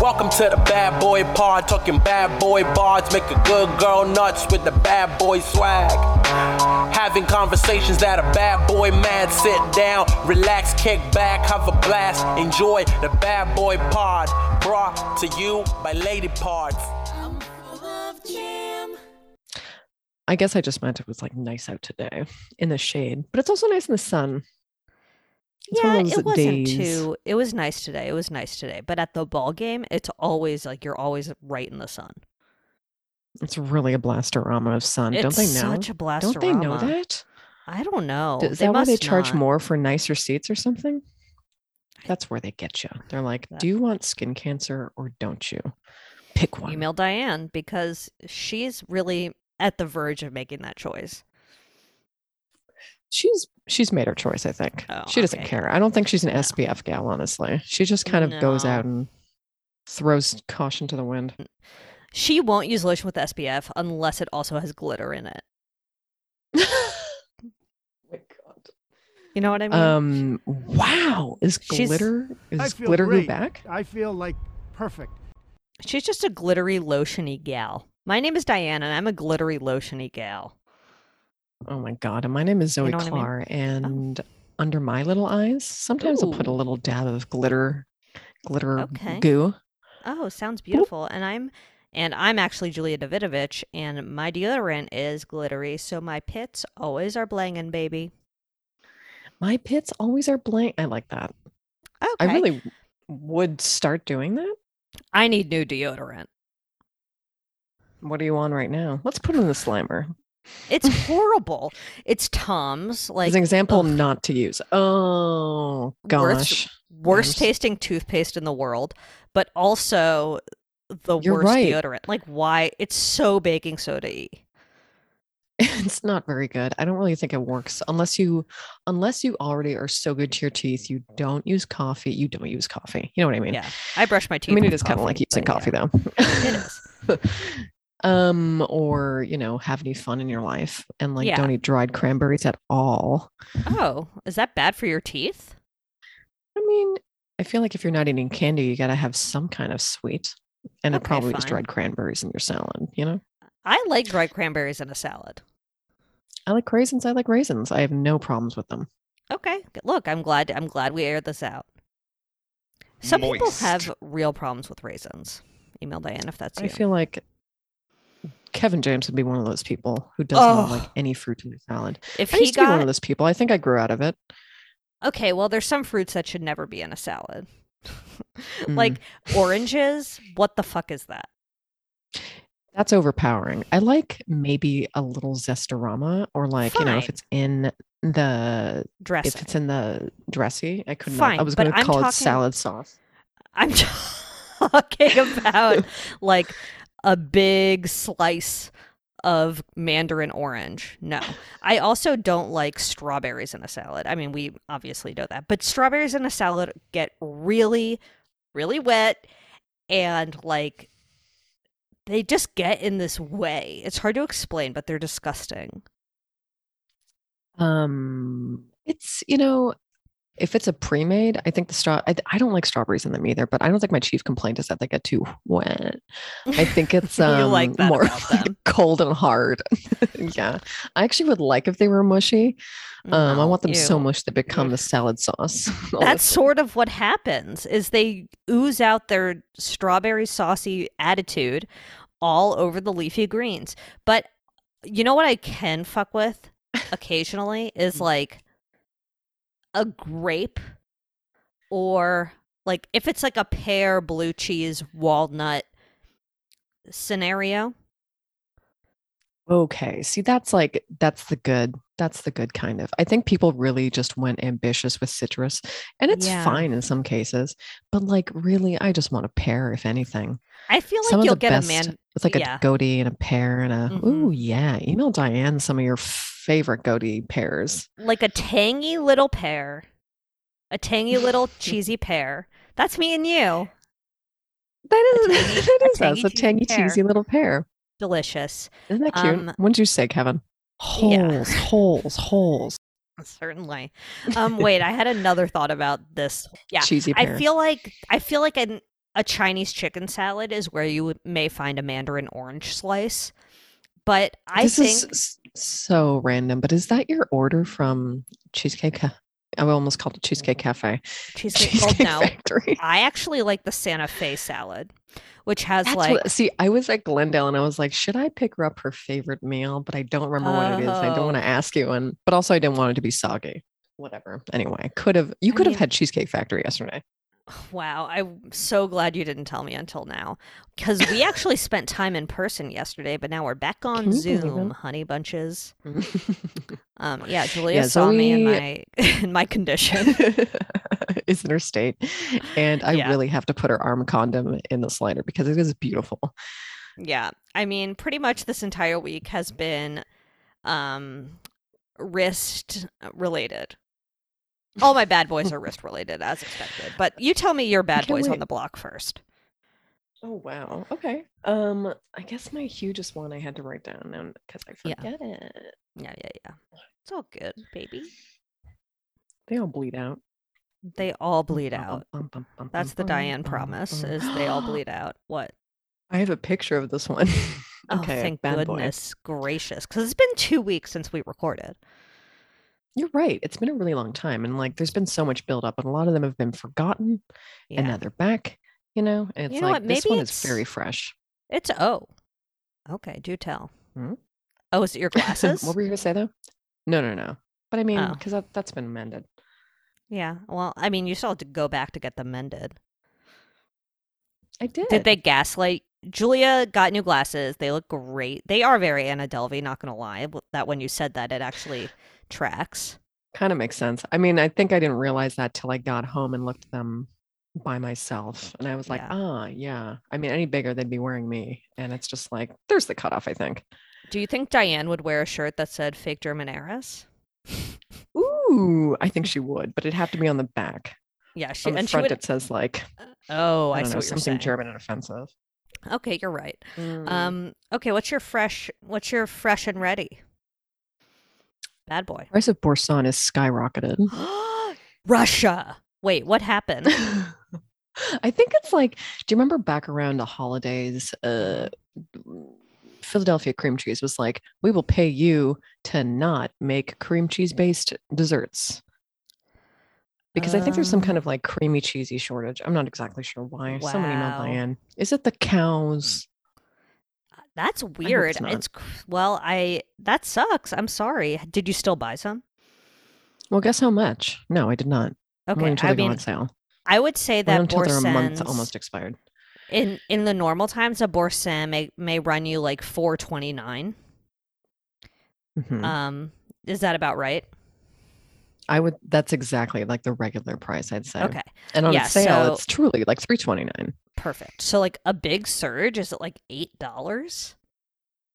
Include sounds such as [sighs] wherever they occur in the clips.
Welcome to the bad boy pod, talking bad boy bards, make a good girl nuts with the bad boy swag. Having conversations that a bad boy mad, sit down, relax, kick back, have a blast, enjoy the bad boy pod, brought to you by Lady Parts. I guess I just meant it was like nice out today in the shade, but it's also nice in the sun. It's yeah, it wasn't days- too. It was nice today. It was nice today. But at the ball game, it's always like you're always right in the sun. It's really a blastorama of sun. Don't they know? Such a blastorama. Don't they know that? I don't know. Is they that why they charge not. more for nicer seats or something? That's where they get you. They're like, "Do you want skin cancer or don't you? Pick one." Email Diane because she's really at the verge of making that choice. She's she's made her choice. I think Oh, she doesn't okay. care. I don't think she's an No. SPF gal. Honestly, she just kind of goes out and throws caution to the wind. She won't use lotion with SPF unless it also has glitter in it. [laughs] my God. You know what I mean? Um. Wow. Is She's- glitter is glitter go great. back? I feel like perfect. She's just a glittery lotiony gal. My name is Diane, and I'm a glittery lotiony gal. Oh my God. And my name is Zoe know what I mean? Oh. And under my little eyes, sometimes I'll put a little dab of glitter, glitter Okay. goo. Oh, sounds beautiful. And I'm and I'm actually Julia Davidovich, and my deodorant is glittery, so my pits always are blangin', baby. My pits always are blank. I like that. Okay. I really would start doing that. I need new deodorant. What are you on right now? Let's put in the slimer. It's horrible. it's Tom's. like As an example, ugh, not to use. Oh Worst- gosh. worst Yums. tasting toothpaste in the world, but also the You're worst right. deodorant. Like why? It's so baking soda. It's not very good. I don't really think it works unless you unless you already are so good to your teeth. You don't use coffee. You don't use coffee. You know what I mean? Yeah, I brush my teeth. I mean, it is kind of like using coffee, yeah. though. It is. [laughs] um, or you know, have any fun in your life and like Yeah. don't eat dried cranberries at all. Oh, is that bad for your teeth? I mean, I feel like if you're not eating candy, you got to have some kind of sweet, and it Okay, probably is dried cranberries in your salad. You know, I like dried cranberries in a salad. I like raisins. I like raisins. I have no problems with them. Okay, g- look, I'm glad. I'm glad we aired this out. Some people have real problems with raisins. Email Diane if that's I feel like Kevin James would be one of those people who doesn't like Oh. any fruit in his salad. if I he used to be one of those people. I think I grew out of it. okay, well, there's some fruits that should never be in a salad. [laughs] Mm. like oranges. What the fuck is that? That's overpowering. I like maybe a little zestorama, or like you know, if it's in the Dressing. if it's in the dressy. I couldn't. Fine, I was going to call talking- it salad sauce. I'm [laughs] talking about like a big slice of mandarin orange. No. I also don't like strawberries in a salad. I mean, we obviously know that. But strawberries in a salad get really really wet and like they just get in this way. It's hard to explain, but they're disgusting. Um, it's you know, if it's a pre-made, I think the straw. I, I don't like strawberries in them either. But I don't think my chief complaint is that they get too wet. I think it's [laughs] um, like more them. [laughs] cold and hard. [laughs] yeah, I actually would like if they were mushy. Um, I want them so ew. much they become the salad sauce. That's sort of what happens is they ooze out their strawberry saucy attitude all over the leafy greens. But you know what I can fuck with occasionally is like a grape or like if it's like a pear blue cheese walnut scenario. Okay. See, that's like that's the good. That's the good kind of. I think people really just went ambitious with citrus, and it's Yeah. fine in some cases. But like, really, I just want a pear, if anything. I feel like some you'll get best, a man with like yeah. a goatee and a pear and a. Mhm. Ooh, yeah. Email Diane some of your favorite goatee pears. like a tangy little pear, a tangy little cheesy pear. That's me and you. That is [laughs] tangy- that a is us, tangy, a cheesy tangy, cheesy little pear. Delicious. Isn't that cute? Um, What'd you say, Kevin? Yeah. Holes, holes, holes. Certainly. Um, wait, I had another thought about this. Yeah. Cheesy pear. I feel like I feel like an, a Chinese chicken salad is where you may find a mandarin orange slice. But I this think is so random, but is that your order from Cheesecake? I almost called it Cheesecake Cafe. cheesecake. Cheesecake no, Factory. [laughs] I actually like the Santa Fe salad, which has That's like what, see, I was at Glendale and I was like, should I pick her up her favorite meal? But I don't remember what it is. I don't want Oh. to ask you. And but also I didn't want it to be soggy. Whatever. Anyway, could have you I could have had Cheesecake Factory yesterday. Wow, I'm so glad you didn't tell me until now. Because we actually spent time in person yesterday, but now we're back on Can you believe Zoom, honey bunches. [laughs] Um, yeah, Julia Yeah, saw me in my [laughs] in my condition. [laughs] is in her state. And I Yeah. really have to put her arm condom in the slider because it is beautiful. Yeah, I mean, pretty much this entire week has been um wrist related. All my bad boys are wrist related, as expected. But you tell me your bad boys on the block first. Oh wow. Okay. Um, I guess my hugest one I had to write down because I Yeah. forget it. Yeah, yeah, yeah. It's all good, baby. They all bleed out. They all bleed out. bum, bum, bum, That's the Diane promise is they all bleed [gasps] out. What? I have a picture of this one. [laughs] Oh, okay, thank bad boy. goodness gracious. Because it's been two weeks since we recorded. You're right. It's been a really long time, and like, there's been so much build up, and a lot of them have been forgotten, Yeah. and now they're back. You know, and it's You know like this one is very fresh. It's oh. Okay, do tell. Hmm? Oh, is it your [laughs] glasses? what were you gonna say though? No, no, no. But I mean, Oh. because that, that's been amended. yeah. Well, I mean, you still have to go back to get them mended. I did. Did they gaslight? Julia got new glasses. They look great. They are very Anna Delvey, not gonna lie. That when you said that, it actually tracks. Kind of makes sense. I mean, I think I didn't realize that till I got home and looked at them by myself, and I was like, Yeah. ah, yeah. I mean, any bigger, they'd be wearing me, and it's just like, there's the cutoff. I think. Do you think Diane would wear a shirt that said "Fake German heiress"? [laughs] Ooh, I think she would, but it'd have to be on the back. Yeah, she On the and she front, would. it says like, Oh, I, I see know, something saying. German and offensive. Okay, you're right. Mm. Um, okay, what's your fresh? What's your fresh and ready? Bad boy. price of Boursin is skyrocketed. [gasps] Russia. Wait, what happened? [laughs] I think it's like, do you remember back around the holidays? Uh, Philadelphia cream cheese was like, we will pay you to not make cream cheese based desserts. Because I think there's some kind Um, of like creamy cheesy shortage. I'm not exactly sure why. Wow. Diane. Is it the cows? That's weird. it's It's, well, I that sucks. I'm sorry. Did you still buy some? Well, guess how much? No, I did not. Okay, until I they go mean, on sale. I would say Wait that until they're a month almost expired. in in the normal times, a Boursin may may run you like four twenty nine. Mhm. Um, is that about right? I would. That's exactly like the regular price. I'd say. Okay, And on Yeah, sale, so- it's truly like three twenty nine. perfect. So like a big surge is it like eight dollars?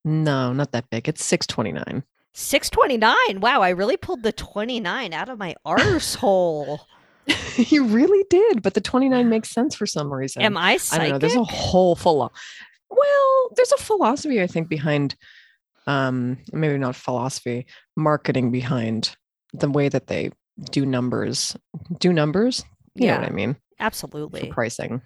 No, not that big. It's six twenty nine. Six twenty nine. Wow, I really pulled the twenty nine out of my arsehole. [laughs] you really did, but the twenty nine makes [sighs] sense for some reason. Am I I psychic? don't know. There's a whole philo- Well, there's a philosophy I think behind, um, maybe not philosophy, marketing behind the way that they do numbers. Do numbers? You know what Yeah, I mean? For Absolutely. pricing.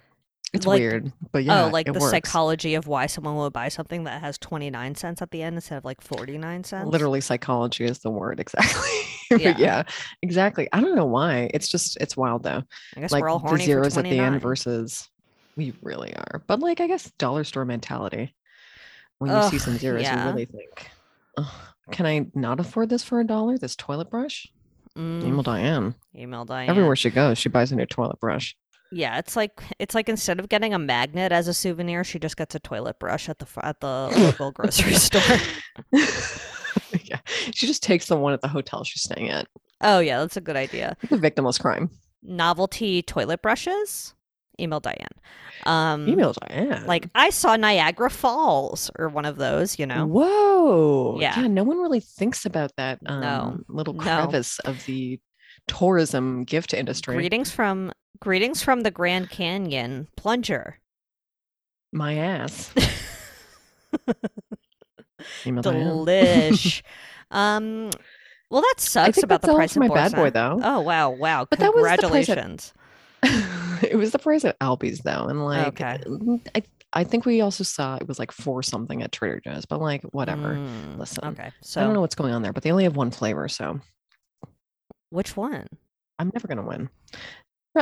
It's Like- weird, but oh, yeah, oh, like the works. psychology of why someone would buy something that has 29 cents at the end instead of like 49 cents. Literally, psychology is the word [laughs] exactly. But Yeah. yeah, exactly. I don't know why. It's just it's wild though. I guess like we're all the horny zeros at the 29. end versus we really are. But like I guess dollar store mentality. When you see some zeros, yeah. you really think, "Ugh, can I not afford this for a dollar? This toilet brush? Mm, Email Diane. email Diane. Everywhere she goes, she buys a new toilet brush. Yeah, it's like it's like instead of getting a magnet as a souvenir, she just gets a toilet brush at the at the local [laughs] grocery store. [laughs] yeah, she just takes the one at the hotel she's staying at. Oh yeah, that's a good idea. The victimless crime. Novelty toilet brushes. Email Diane. Um, Email Diane. like I saw Niagara Falls or one of those. You know. Whoa. Yeah. no one really thinks about that No, um, little no. crevice of the tourism gift industry. Greetings from greetings from the Grand Canyon plunger. My ass. [laughs] Email Diane. Delish. [laughs] um, well, that sucks about the price of my bad boy, though. Oh wow, wow! But that was the price at- Congratulations. [laughs] [laughs] it was the price at Aldi's though, and like Okay. mm, I I think we also saw it was like four something at Trader Joe's, but like whatever. Mm, Listen, Okay. So I don't know what's going on there, but they only have one flavor, so which one? I'm never gonna win.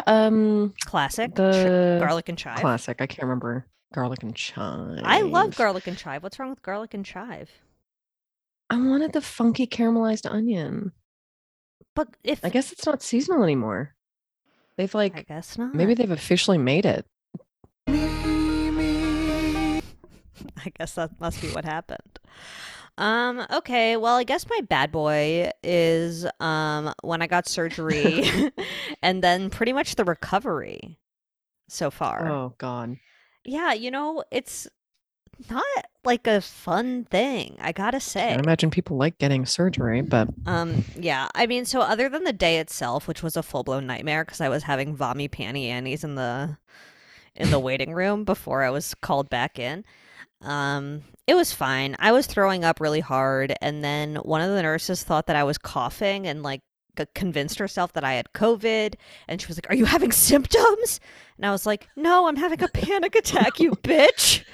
Um, Classic. The garlic and chive. classic. I can't remember garlic and chive. I love garlic and chive. What's wrong with garlic and chive? I wanted the funky caramelized onion. But if I guess it's not seasonal anymore. They've like, I guess not. maybe they've officially made it. [laughs] I guess that must be what happened. Um, okay, well, I guess my bad boy is um when I got surgery [laughs] [laughs] and then pretty much the recovery so far. Oh God. Yeah, you know, it's not like a fun thing, I gotta say. I imagine people like getting surgery, but Um, yeah, I mean, so other than the day itself, which was a full blown nightmare because I was having vommy panty annies in the in the waiting room before I was called back in. Um, it was fine. I was throwing up really hard, and then one of the nurses thought that I was coughing and like convinced herself that I had COVID, and she was like, "Are you having [laughs] symptoms?" And I was like, "No, I'm having a panic attack, you [laughs] bitch."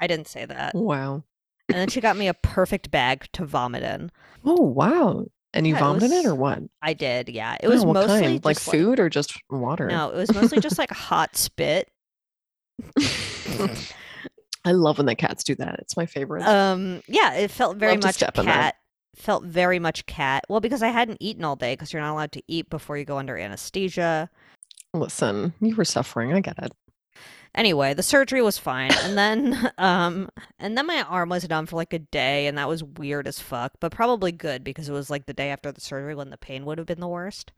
I didn't say that. wow. And then she got me a perfect bag to vomit in. Oh wow. And you Yeah, it vomited it was- or what? I did, yeah. It was Oh, mostly like food or just water? No, it was mostly just like [laughs] hot spit. [laughs] I love when the cats do that. It's my favorite. Um, yeah, it felt very Love much cat. Felt very much cat. Well, because I hadn't eaten all day because you're not allowed to eat before you go under anesthesia. Listen, you were suffering. I get it. Anyway, the surgery was fine, and then [laughs] um, and then my arm was numb for like a day, and that was weird as fuck, but probably good because it was like the day after the surgery when the pain would have been the worst.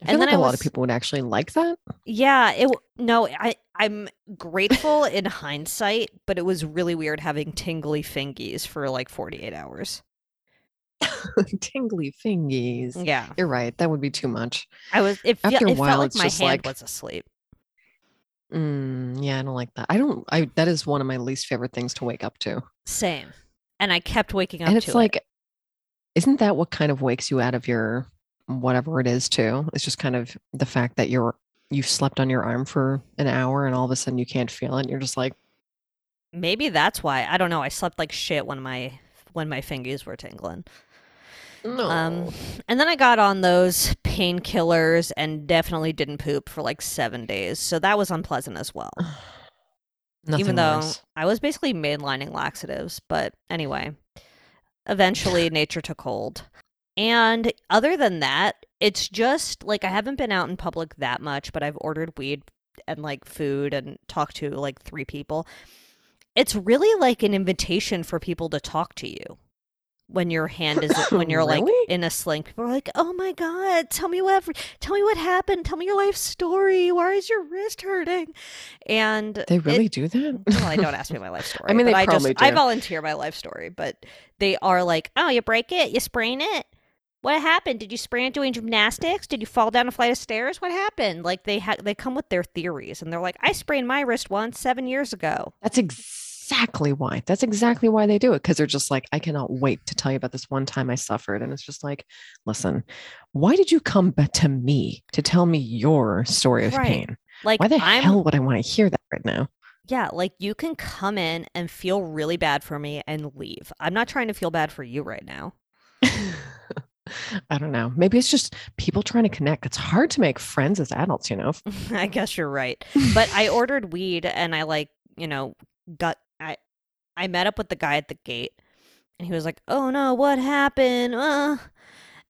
I feel And like then a I lot of people would actually like that. Yeah, it no, I I'm grateful in hindsight, but it was really weird having tingly fingies for like 48 hours. [laughs] Tingly fingies. Yeah. You're right. That would be too much. I was it, After a while, it felt like my hand like- was asleep. Mm, yeah, I don't like that. I don't. I that is one of my least favorite things to wake up to. Same. And I kept waking up and it's like, isn't that what kind of wakes you out of your whatever it is too? It's just kind of the fact that you're you've slept on your arm for an hour and all of a sudden you can't feel it. And you're just like, maybe that's why. I don't know. I slept like shit when my when my fingies were tingling. no. Um and then I got on those painkillers and definitely didn't poop for like 7 days. So that was unpleasant as well. Nothing even though worse. I was basically mainlining laxatives. But anyway, eventually [sighs] nature took hold. And other than that, it's just like I haven't been out in public that much, but I've ordered weed and like food and talked to like three people. It's really like an invitation for people to talk to you when your hand is [coughs] when you're like in a sling. People are like, "Oh my god, tell me what tell me what happened. Tell me your life story. Why is your wrist hurting?" And They it- really do that? [laughs] well, I don't ask [laughs] me my life story. I mean, they I probably just I volunteer my life story, but they are like, "Oh, you break it, you sprain it. What happened? Did you sprain it doing gymnastics? Did you fall down a flight of stairs? What happened?" Like they ha- they come with their theories, and they're like, "I sprained my wrist once seven years ago." That's exactly why. That's exactly why they do it. Because they're just like, I cannot wait to tell you about this one time I suffered. And it's just like, listen, why did you come back to me to tell me your story of Right. pain? Like Why the I'm hell would I want to hear that right now? yeah, like you can come in and feel really bad for me and leave. I'm not trying to feel bad for you right now. [laughs] I don't know. Maybe it's just people trying to connect. It's hard to make friends as adults, you know? [laughs] I guess you're right. But I ordered weed and I like, you know, got I I met up with the guy at the gate and he was like, "Oh no, what happened?" Uh.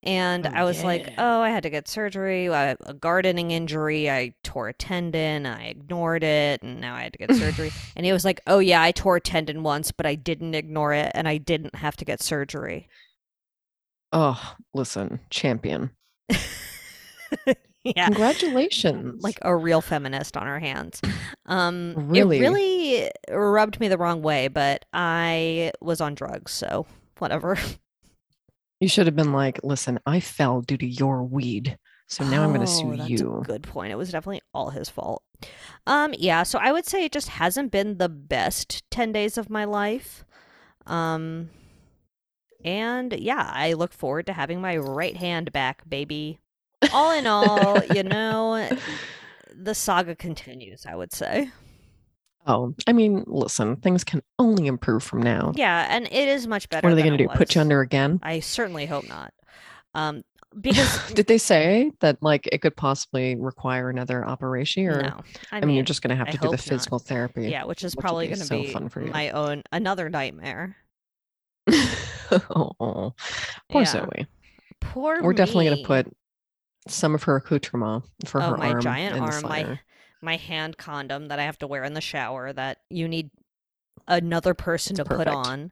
And Oh, I was like, "Oh, I had to get surgery, I, a gardening injury. I tore a tendon. I ignored it, and now I had to get [laughs] surgery." and he was like, "Oh yeah, I tore a tendon once, but I didn't ignore it, and I didn't have to get surgery." Oh, listen, champion. [laughs] yeah, Congratulations. like a real feminist on her hands. Um, Really? it really rubbed me the wrong way, but I was on drugs, so whatever. [laughs] you should have been like, listen, I fell due to your weed. So now I'm going to Oh, sue that's you. A good point. It was definitely all his fault. Um, yeah. So I would say it just hasn't been the best ten days of my life. Um, and yeah, I look forward to having my right hand back, baby. All in all, you know, [laughs] the saga continues, I would say. Oh, I mean, listen, things can only improve from now. Yeah, and it is much better. What are they going to do? Put you under again? I certainly hope not. Um, [laughs] because Did they say that like it could possibly require another operation? Or no, I I mean, mean, you're just going to have I to do the hope not. physical therapy. yeah, which is which probably going to so be fun for you. my own another nightmare. [laughs] oh, poor Yeah. Zoe. Poor We're definitely going to put some of her accoutrement for oh her my arm giant arm, my my hand condom that I have to wear in the shower that you need another person It's to put on.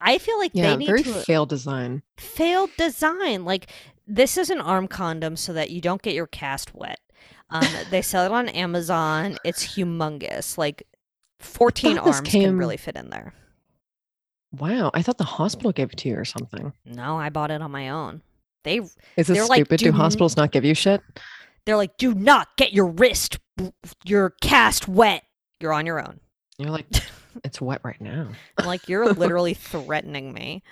I feel like Yeah, they need very to failed design. failed design. Like this is an arm condom so that you don't get your cast wet. Um, they sell it on Amazon. It's humongous. Like fourteen arms can really fit in there. Wow, I thought the hospital gave it to you or something. No, I bought it on my own. They Is this They're like, stupid? "Do Do hospitals not give you shit? they're like, do not get your wrist, your cast wet. You're on your own. You're like, [laughs] it's wet right now. Like, you're literally [laughs] threatening me.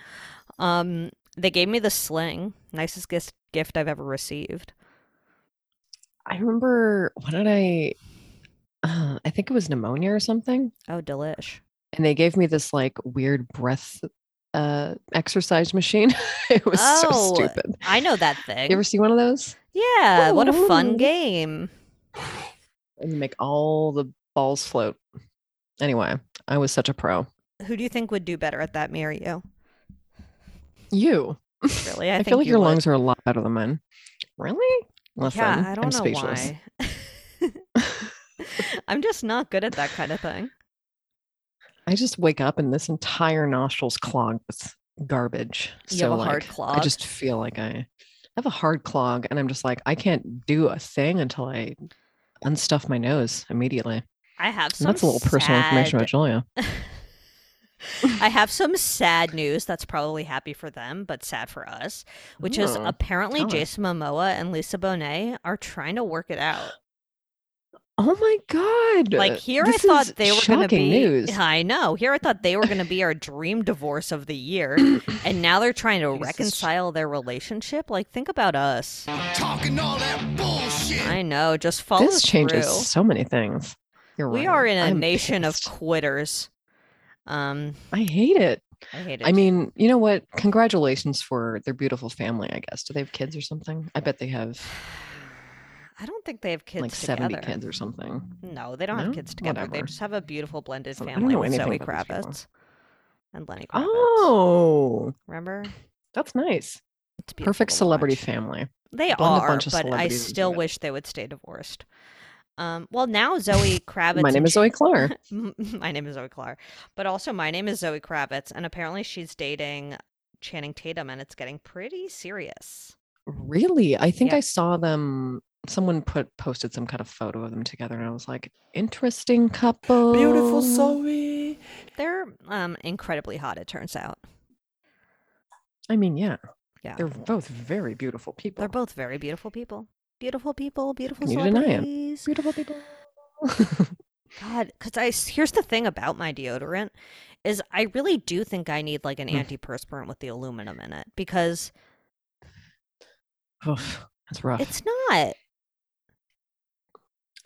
Um, they gave me the sling, nicest gift gift I've ever received. I remember what did I? Uh, I think it was pneumonia or something, Oh, delish. and they gave me this like weird breath uh exercise machine. [laughs] it was Oh, so stupid. I know that thing. You ever see one of those? yeah, what a fun game. And you make all the balls float. Anyway, I was such a pro. Who do you think would do better at that, me or you? You. Really, [laughs] I, I, feel like you your would. lungs are a lot better than mine. Really? Listen, yeah, I don't am know speechless. why. [laughs] I'm just not good at that kind of thing. I just wake up and this entire nostril's clogged with garbage. You so have a hard like, I just feel like I have a hard clog, and I'm just like I can't do a thing until I unstuff my nose immediately. I have And that's a little personal information about Julia. [laughs] I have some sad news that's probably happy for them, but sad for us, which is Oh, apparently. Jason Momoa and Lisa Bonet are trying to work it out. Oh my god! Like here, This I thought they were going to shocking be. news. [laughs] I know. Here, I thought they were going to be our dream divorce of the year, [coughs] and now they're trying to Jesus. reconcile their relationship. Like, think about us. Talking all that bullshit. I know. Just follow This changes through. so many things. You're We right. are in a I'm nation of quitters. Um, I hate it. I hate it. I mean, you know what? Congratulations for their beautiful family. I guess. Do they have kids or something? I bet they have [sighs] [sighs] I don't think they have kids together. like together. seventy kids or something. No, they don't have kids together. They just have a beautiful blended family with Zoe about these people. Kravitz and Lenny Kravitz. Oh, Remember? that's nice. It's Perfect celebrity family. They Blend are, but I still wish they would stay divorced. Um, well, now Zoe [laughs] Kravitz. [laughs] My name is Zoe Clark. my name is Zoe Clark, but also my name is Zoe Kravitz, and apparently she's dating Channing Tatum, and it's getting pretty serious. Really? I think Yeah. I saw them. Someone put posted some kind of photo of them together, and I was like, interesting couple. Beautiful Zoe. They're um incredibly hot. It turns out. I mean, yeah, Yeah, they're both very beautiful people. they're both very beautiful people. Beautiful people. Beautiful Can you deny 'em? celebrities. beautiful people. [laughs] God, because i here's the thing about my deodorant is I really do think I need like an Mm. antiperspirant with the aluminum in it because Oof, that's rough. it's not.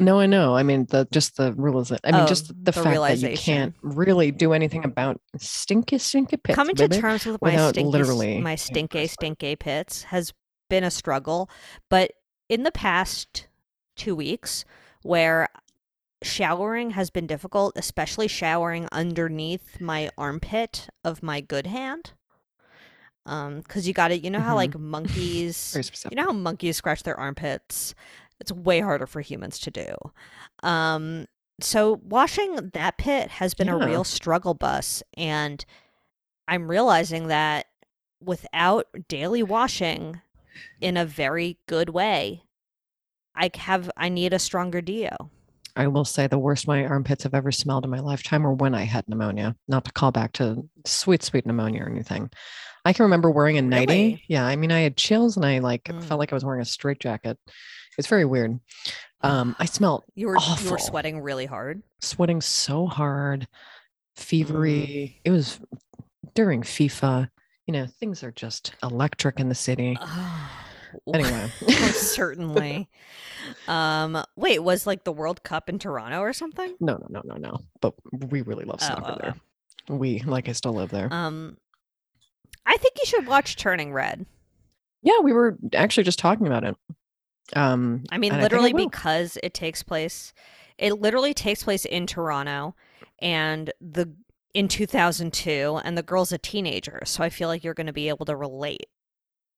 No, I know. I mean, the just the realization. I mean, Oh, just the, the fact that you can't really do anything about stinky, stinky pits, Coming to terms with my stinky, literally my stinky it. stinky pits has been a struggle, but in the past two weeks, where showering has been difficult, especially showering underneath my armpit of my good hand. Um, because you got to, you know how Mhm. like [laughs] monkeys, you know how monkeys scratch their armpits. It's way harder for humans to do. Um, so washing that pit has been a real struggle bus, and I'm realizing that without daily washing in a very good way, I have I need a stronger Dio. I will say the worst my armpits have ever smelled in my lifetime were when I had pneumonia. Not to call back to sweet, sweet pneumonia or anything. I can remember wearing a nightie. Really? Yeah, I mean, I had chills and I like Mm. felt like I was wearing a straitjacket. It's very weird. Um, I smelled You were you were sweating really hard. sweating so hard, Mm. fevery. It was during FIFA. You know, things are just electric in the city. Anyway. [laughs] certainly. Um, wait, was like the World Cup in Toronto or something? No, no, no, no, no. But we really love Oh, soccer oh, there. We like I still live there. Um, I think you should watch Turning Red. yeah, we were actually just talking about it. Um, I mean, and think I literally because it takes place. It literally takes place in Toronto, and the in 2002, and the girl's a teenager. So I feel like you're going to be able to relate.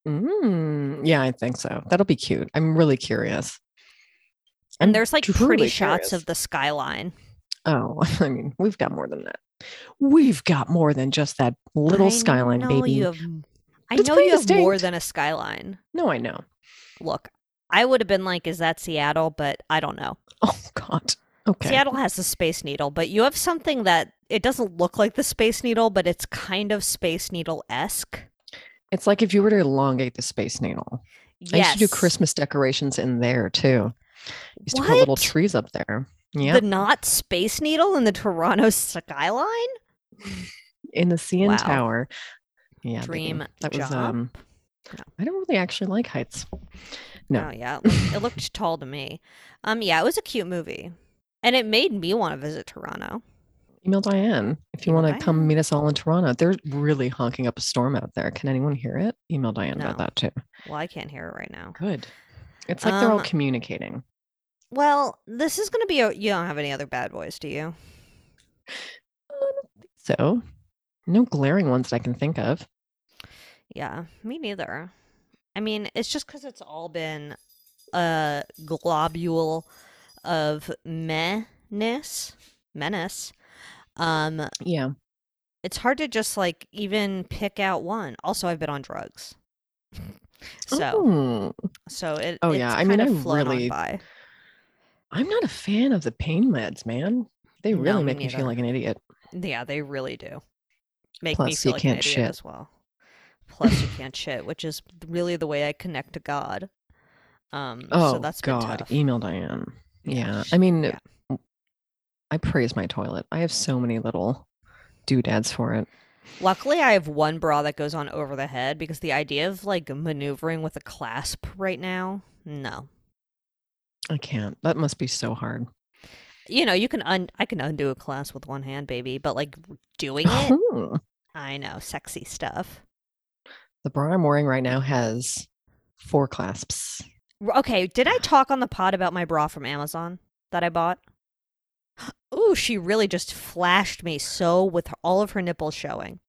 Mm, yeah, I think so. That'll be cute. I'm really curious. And I'm there's like pretty shots of the skyline. Oh, [laughs] I mean, we've got more than that. We've got more than just that little I skyline, baby. You have, I know you have more than a skyline. No, I know. Look, I would have been like, "Is that Seattle?" But I don't know. Oh God. Okay. Seattle has the Space Needle, but you have something that it doesn't look like the Space Needle, but it's kind of Space Needle esque. It's like if you were to elongate the Space Needle. I Yes. used to do Christmas decorations in there too. Used to put little trees up there. Yeah. The not Space Needle in the Toronto skyline? in the CN Wow. Tower. Yeah. baby. Dream That was job? um I don't really actually like heights. No. Oh yeah, it looked, it looked tall to me. Um, yeah, it was a cute movie, and it made me want to visit Toronto. Email Diane if you want to come meet us all in Toronto. They're really honking up a storm out there. Can anyone hear it? Email Diane about that too. Well, I can't hear it right now. Good. It's like they're all Um, communicating. Well, this is gonna be. A, you don't have any other bad boys, do you? So, no glaring ones that I can think of. Yeah, me neither. I mean, it's just because it's all been a globule of menace, menace. Um, Yeah. it's hard to just like even pick out one. Also, I've been on drugs, [laughs] so Oh, so it. Oh, it's yeah, I mean, I flown on really- by. I'm not a fan of the pain meds, man. They really me make me feel like an idiot. Yeah, they really do. Make me Plus, feel you like an can't idiot shit. as well. Plus, you can't shit, which is really the way I connect to God. Um, Oh so that's God, email Diane. Yeah, sh- I mean, yeah. I praise my toilet. I have so many little doodads for it. Luckily, I have one bra that goes on over the head because the idea of like maneuvering with a clasp right now, no. I can't. That must be so hard. You know, you can un- I can undo a clasp with one hand, baby, but like doing it. [laughs] I know, sexy stuff. The bra I'm wearing right now has four clasps. Okay, did I talk on the pod about my bra from Amazon that I bought? [gasps] Ooh, she really just flashed me so with her- all of her nipples showing.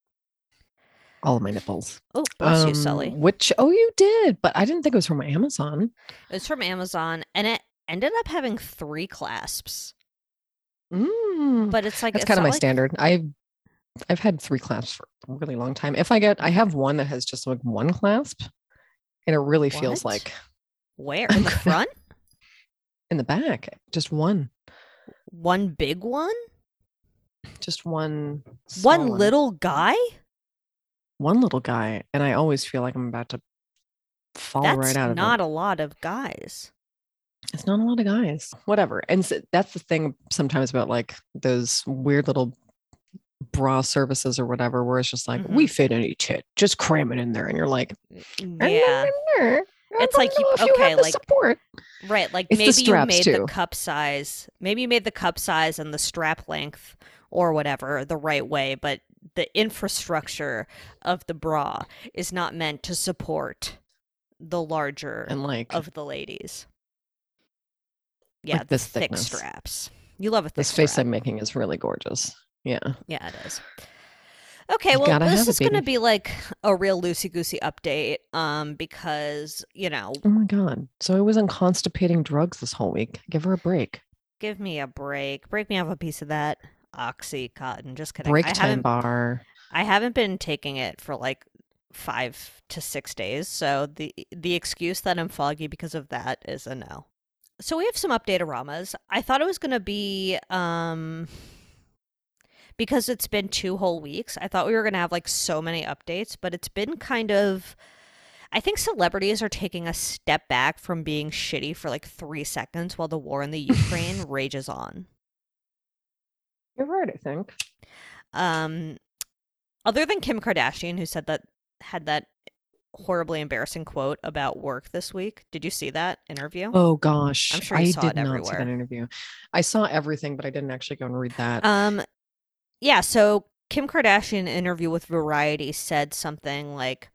All of my nipples. Oh, bless you, Um, Sully. Which, oh, you did, but I didn't think it was from Amazon. It was from Amazon, and it ended up having three clasps. Mm. But it's like That's it's kind of my like- standard. I've I've had three clasps for a really long time. If I get, I have one that has just like one clasp, and it really feels like Where [laughs] in the front? in the back, just one, One big one? just one, One little guy? one little guy, and I always feel like I'm about to fall That's right out of not it. a lot of guys. It's not a lot of guys. Whatever, and s that's the thing sometimes about like those weird little bra services or whatever, where it's just like we mm-hmm. fit any tit, just cram it in there, and you're like, Yeah. It's like you- you okay, have the like- support. Right, like It's maybe you made the cup size, maybe you made the cup size and the strap length or whatever the right way, but the infrastructure of the bra is not meant to support the larger and like of the ladies. Yeah, the this thick straps. You love a thick this face strap. I'm making is really gorgeous. Yeah. Yeah, it is. Okay, You well, this is going to be like a real loosey goosey update, um, because you know, Oh my god. So I was on constipating drugs this whole week. Give her a break. give me a break, break me off a piece of that oxycontin. Just kidding. Break I time haven't, bar. I haven't been taking it for like five to six days, so the the excuse that I'm foggy because of that is a no. So we have some update-oramas. I thought it was going to be um because it's been two whole weeks. I thought we were going to have like so many updates, but it's been kind of I think celebrities are taking a step back from being shitty for like 3 seconds while the war in the [laughs] Ukraine rages on. You're right, I think. Um other than Kim Kardashian who said that had that horribly embarrassing quote about work this week. Did you see that interview? Oh gosh, I'm sure I saw did it not see that interview. I saw everything, but I didn't actually go and read that. Um, yeah. So Kim Kardashian in an interview with Variety said something like,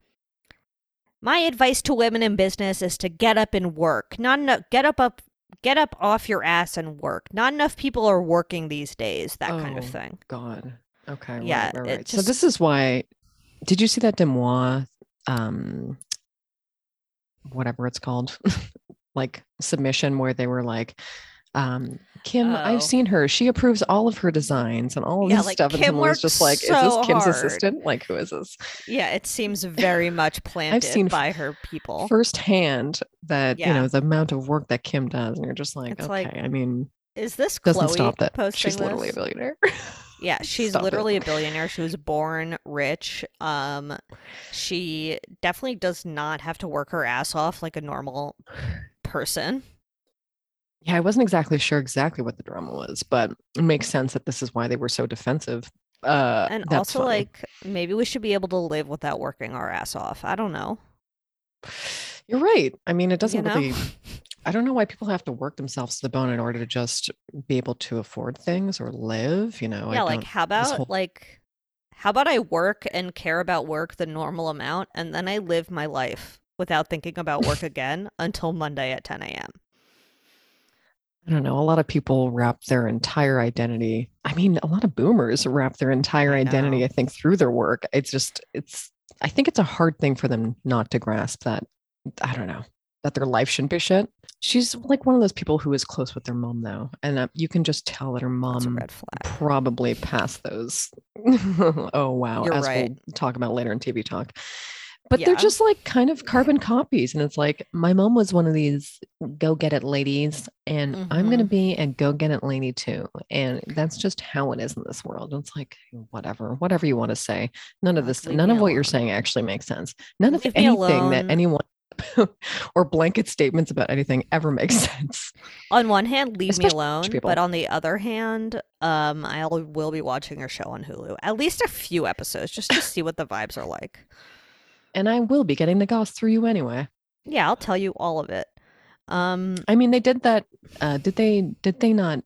"My advice to women in business is to get up and work. Not enough. Get up up." Get up off your ass and work. Not enough people are working these days. That kind of Oh, thing. God. Okay. Yeah, Right, right, right. So this is why. Did you see that Demois, um, whatever it's called, [laughs] like submission where they were like, um, Kim, Oh. I've seen her. She approves all of her designs and all of Yeah, this like, stuff. And Kim someone was just like, is so this Kim's hard. assistant? Like, who is this? Yeah, it seems [laughs] very much planted seen by her people. Firsthand that, you know, the amount of work that Kim does. And you're just like, It's okay. like, I mean, Is this doesn't Khloé stop that. She's literally a billionaire. Yeah, [laughs] she's Stop it. literally a billionaire. She was born rich. Um, she definitely does not have to work her ass off like a normal person. Yeah, I wasn't exactly sure exactly what the drama was, but it makes sense that this is why they were so defensive. Uh, And that's also, funny. like, maybe we should be able to live without working our ass off. I don't know. you're right. I mean, it doesn't know? really. [laughs] I don't know why people have to work themselves to the bone in order to just be able to afford things or live. You know, I yeah, like, how about, whole- like, how about I work and care about work the normal amount and then I live my life without thinking about work again until Monday at 10 a.m.? I don't know. A lot of people wrap their entire identity. I mean, a lot of boomers wrap their entire I identity. I think through their work. It's just, it's. I think it's a hard thing for them not to grasp that. I don't know that their life shouldn't be shit. She's like one of those people who is close with their mom, though, and uh, you can just tell that her mom probably passed those. [laughs] oh wow! You're as right. we'll talk about later in TV talk. But they're just like kind of carbon copies, and it's like my mom was one of these go get it ladies, and I'm gonna Mhm. be a go get it lady too, and that's just how it is in this world. It's like whatever, whatever you want to say. None of this, leave none of what you're saying actually makes sense. None of Leave anything that anyone [laughs] or blanket statements about anything ever makes [laughs] sense. on one hand, leave Especially me alone, but on the other hand, um, I will be watching your show on Hulu at least a few episodes just to see what the vibes are like. And I will be getting the goss through you anyway. Yeah, I'll tell you all of it. Um, I mean, they did that. Uh, did they? Did they not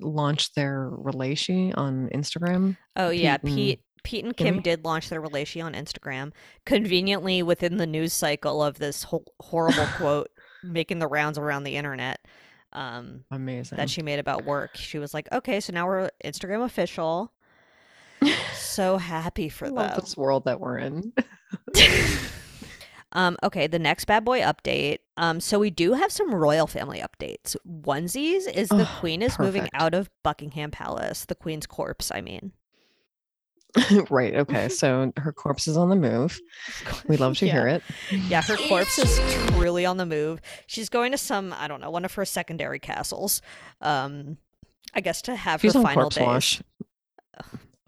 launch their relation on Instagram? oh yeah, Pete and Pete. Pete and Kim did launch their relation on Instagram, conveniently within the news cycle of this whole horrible [laughs] quote making the rounds around the internet. Um, Amazing. that she made about work. She was like, "Okay, so now we're Instagram official." So happy for them. this world that we're in. [laughs] [laughs] Um, okay, the next bad boy update. Um, so we do have some royal family updates. Onesies is the Oh, queen is moving out of Buckingham Palace, the queen's corpse, I mean. [laughs] right. Okay. So her corpse is on the move. We love to hear it. Yeah, her corpse is truly on the move. She's going to some, I don't know, one of her secondary castles. Um, I guess to have She's her final days. wash.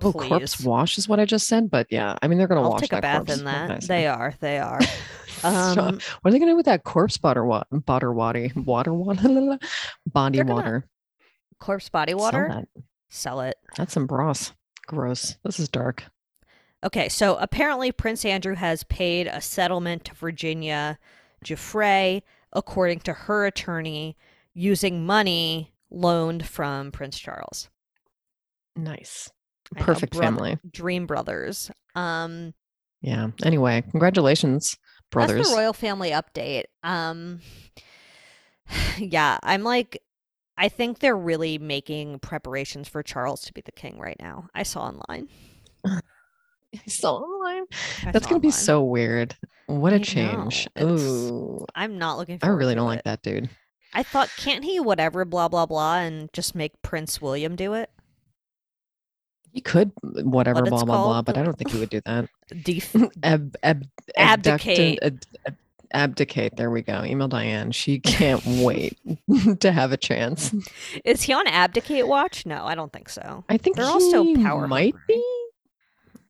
Oh, Please. corpse wash is what I just said. But yeah, I mean they're gonna I'll wash take a bath corpse. in that. Say? They are. They are. [laughs] Um, what are they gonna do with that corpse butter water [laughs] butter water water water body water? corpse body Sell water. that. Sell it. That's some bras. Gross. This is dark. Okay, so apparently Prince Andrew has paid a settlement to Virginia Giuffre, according to her attorney, using money loaned from Prince Charles. Nice. I know, Perfect family. Dream brothers. Um, Yeah. Anyway, congratulations, brothers. That's the royal family update. Um, [sighs] yeah, I'm like, I think they're really making preparations for Charles to be the king right now. I saw online. [laughs] I saw online. I That's saw gonna be so weird. What I a change. know, Ooh. I'm not looking. I really don't it. like that dude. I thought, can't he whatever, blah blah blah, and just make Prince William do it? He could whatever, What blah blah blah, but I don't think he would do that. [laughs] Def- [laughs] Ab, ab, Abdicate. abduct- ab- abdicate. There we go. Email Diane. She can't [laughs] wait to have a chance. Is he on abdicate watch? No, I don't think so. I think They're also power might hungry. be.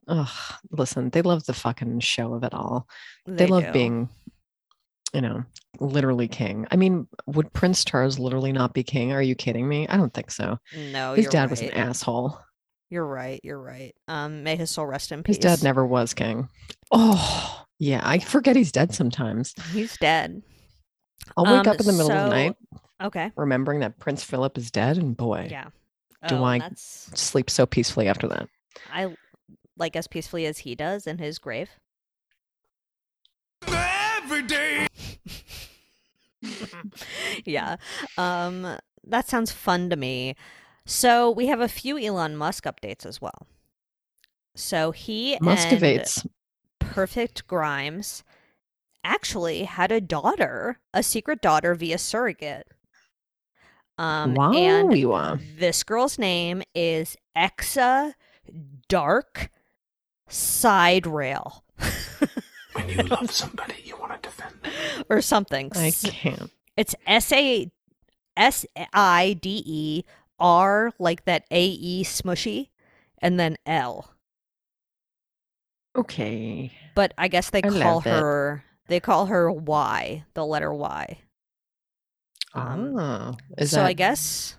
Ugh, listen, they love the fucking show of it all. They, love do. being, you know, literally king. I mean, would Prince Charles literally not be king? Are you kidding me? I don't think so. No, His dad right. was an asshole. You're right. You're right. Um, may his soul rest in peace. His dad never was king. Oh, yeah. I forget he's dead sometimes. He's dead. I'll wake Um, up in the middle of the night Okay. remembering that Prince Philip is dead, and boy, Yeah. Do Oh, I- That's sleep so peacefully after that. I like as peacefully as he does in his grave. Every day. [laughs] yeah. Um that sounds fun to me. So we have a few Elon Musk updates as well. So he and Muscovates. Perfect Grimes actually had a daughter, a secret daughter via surrogate. Um wow. and you this girl's name is Exa Dark Side Rail. When you love somebody, you want to defend them. [laughs] or something. I S- can't. It's S A S I D E R like that A E smushy and then L. Okay. But I guess they I call love it. her they call her Y, the letter Y. Um, oh, is so that I guess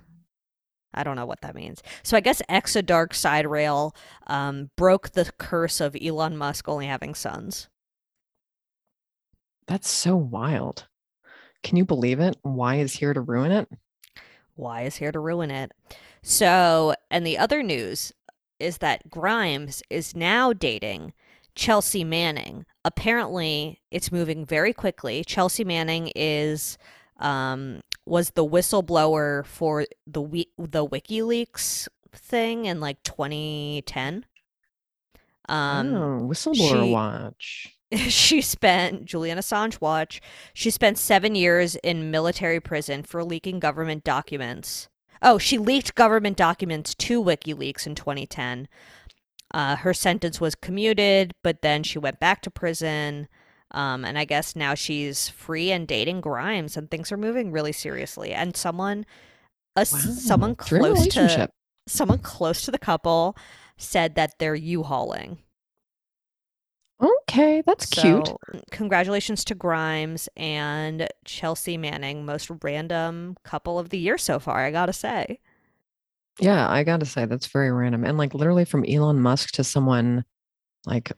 I don't know what that means. So I guess Exa Dark Side Rail um, broke the curse of Elon Musk only having sons. that's so wild? Can you believe it? Why is here to ruin it? Y is here to ruin it. So, and the other news is that Grimes is now dating Chelsea Manning. Apparently, it's moving very quickly. Chelsea Manning is um was the whistleblower for the the WikiLeaks thing in like 2010. Um oh, whistleblower she- watch. [laughs] she spent Julian Assange watch. She spent seven years in military prison for leaking government documents. Oh, she leaked government documents to WikiLeaks in 2010. Uh, her sentence was commuted, but then she went back to prison. Um, and I guess now she's free and dating Grimes, and things are moving really seriously. And someone, a, Wow, someone close to someone close to the couple, said that they're U-hauling. Okay, that's cute. Congratulations to Grimes and Chelsea Manning, most random couple of the year so far, I gotta say. Yeah, I gotta say that's very random. And like literally from Elon Musk to someone like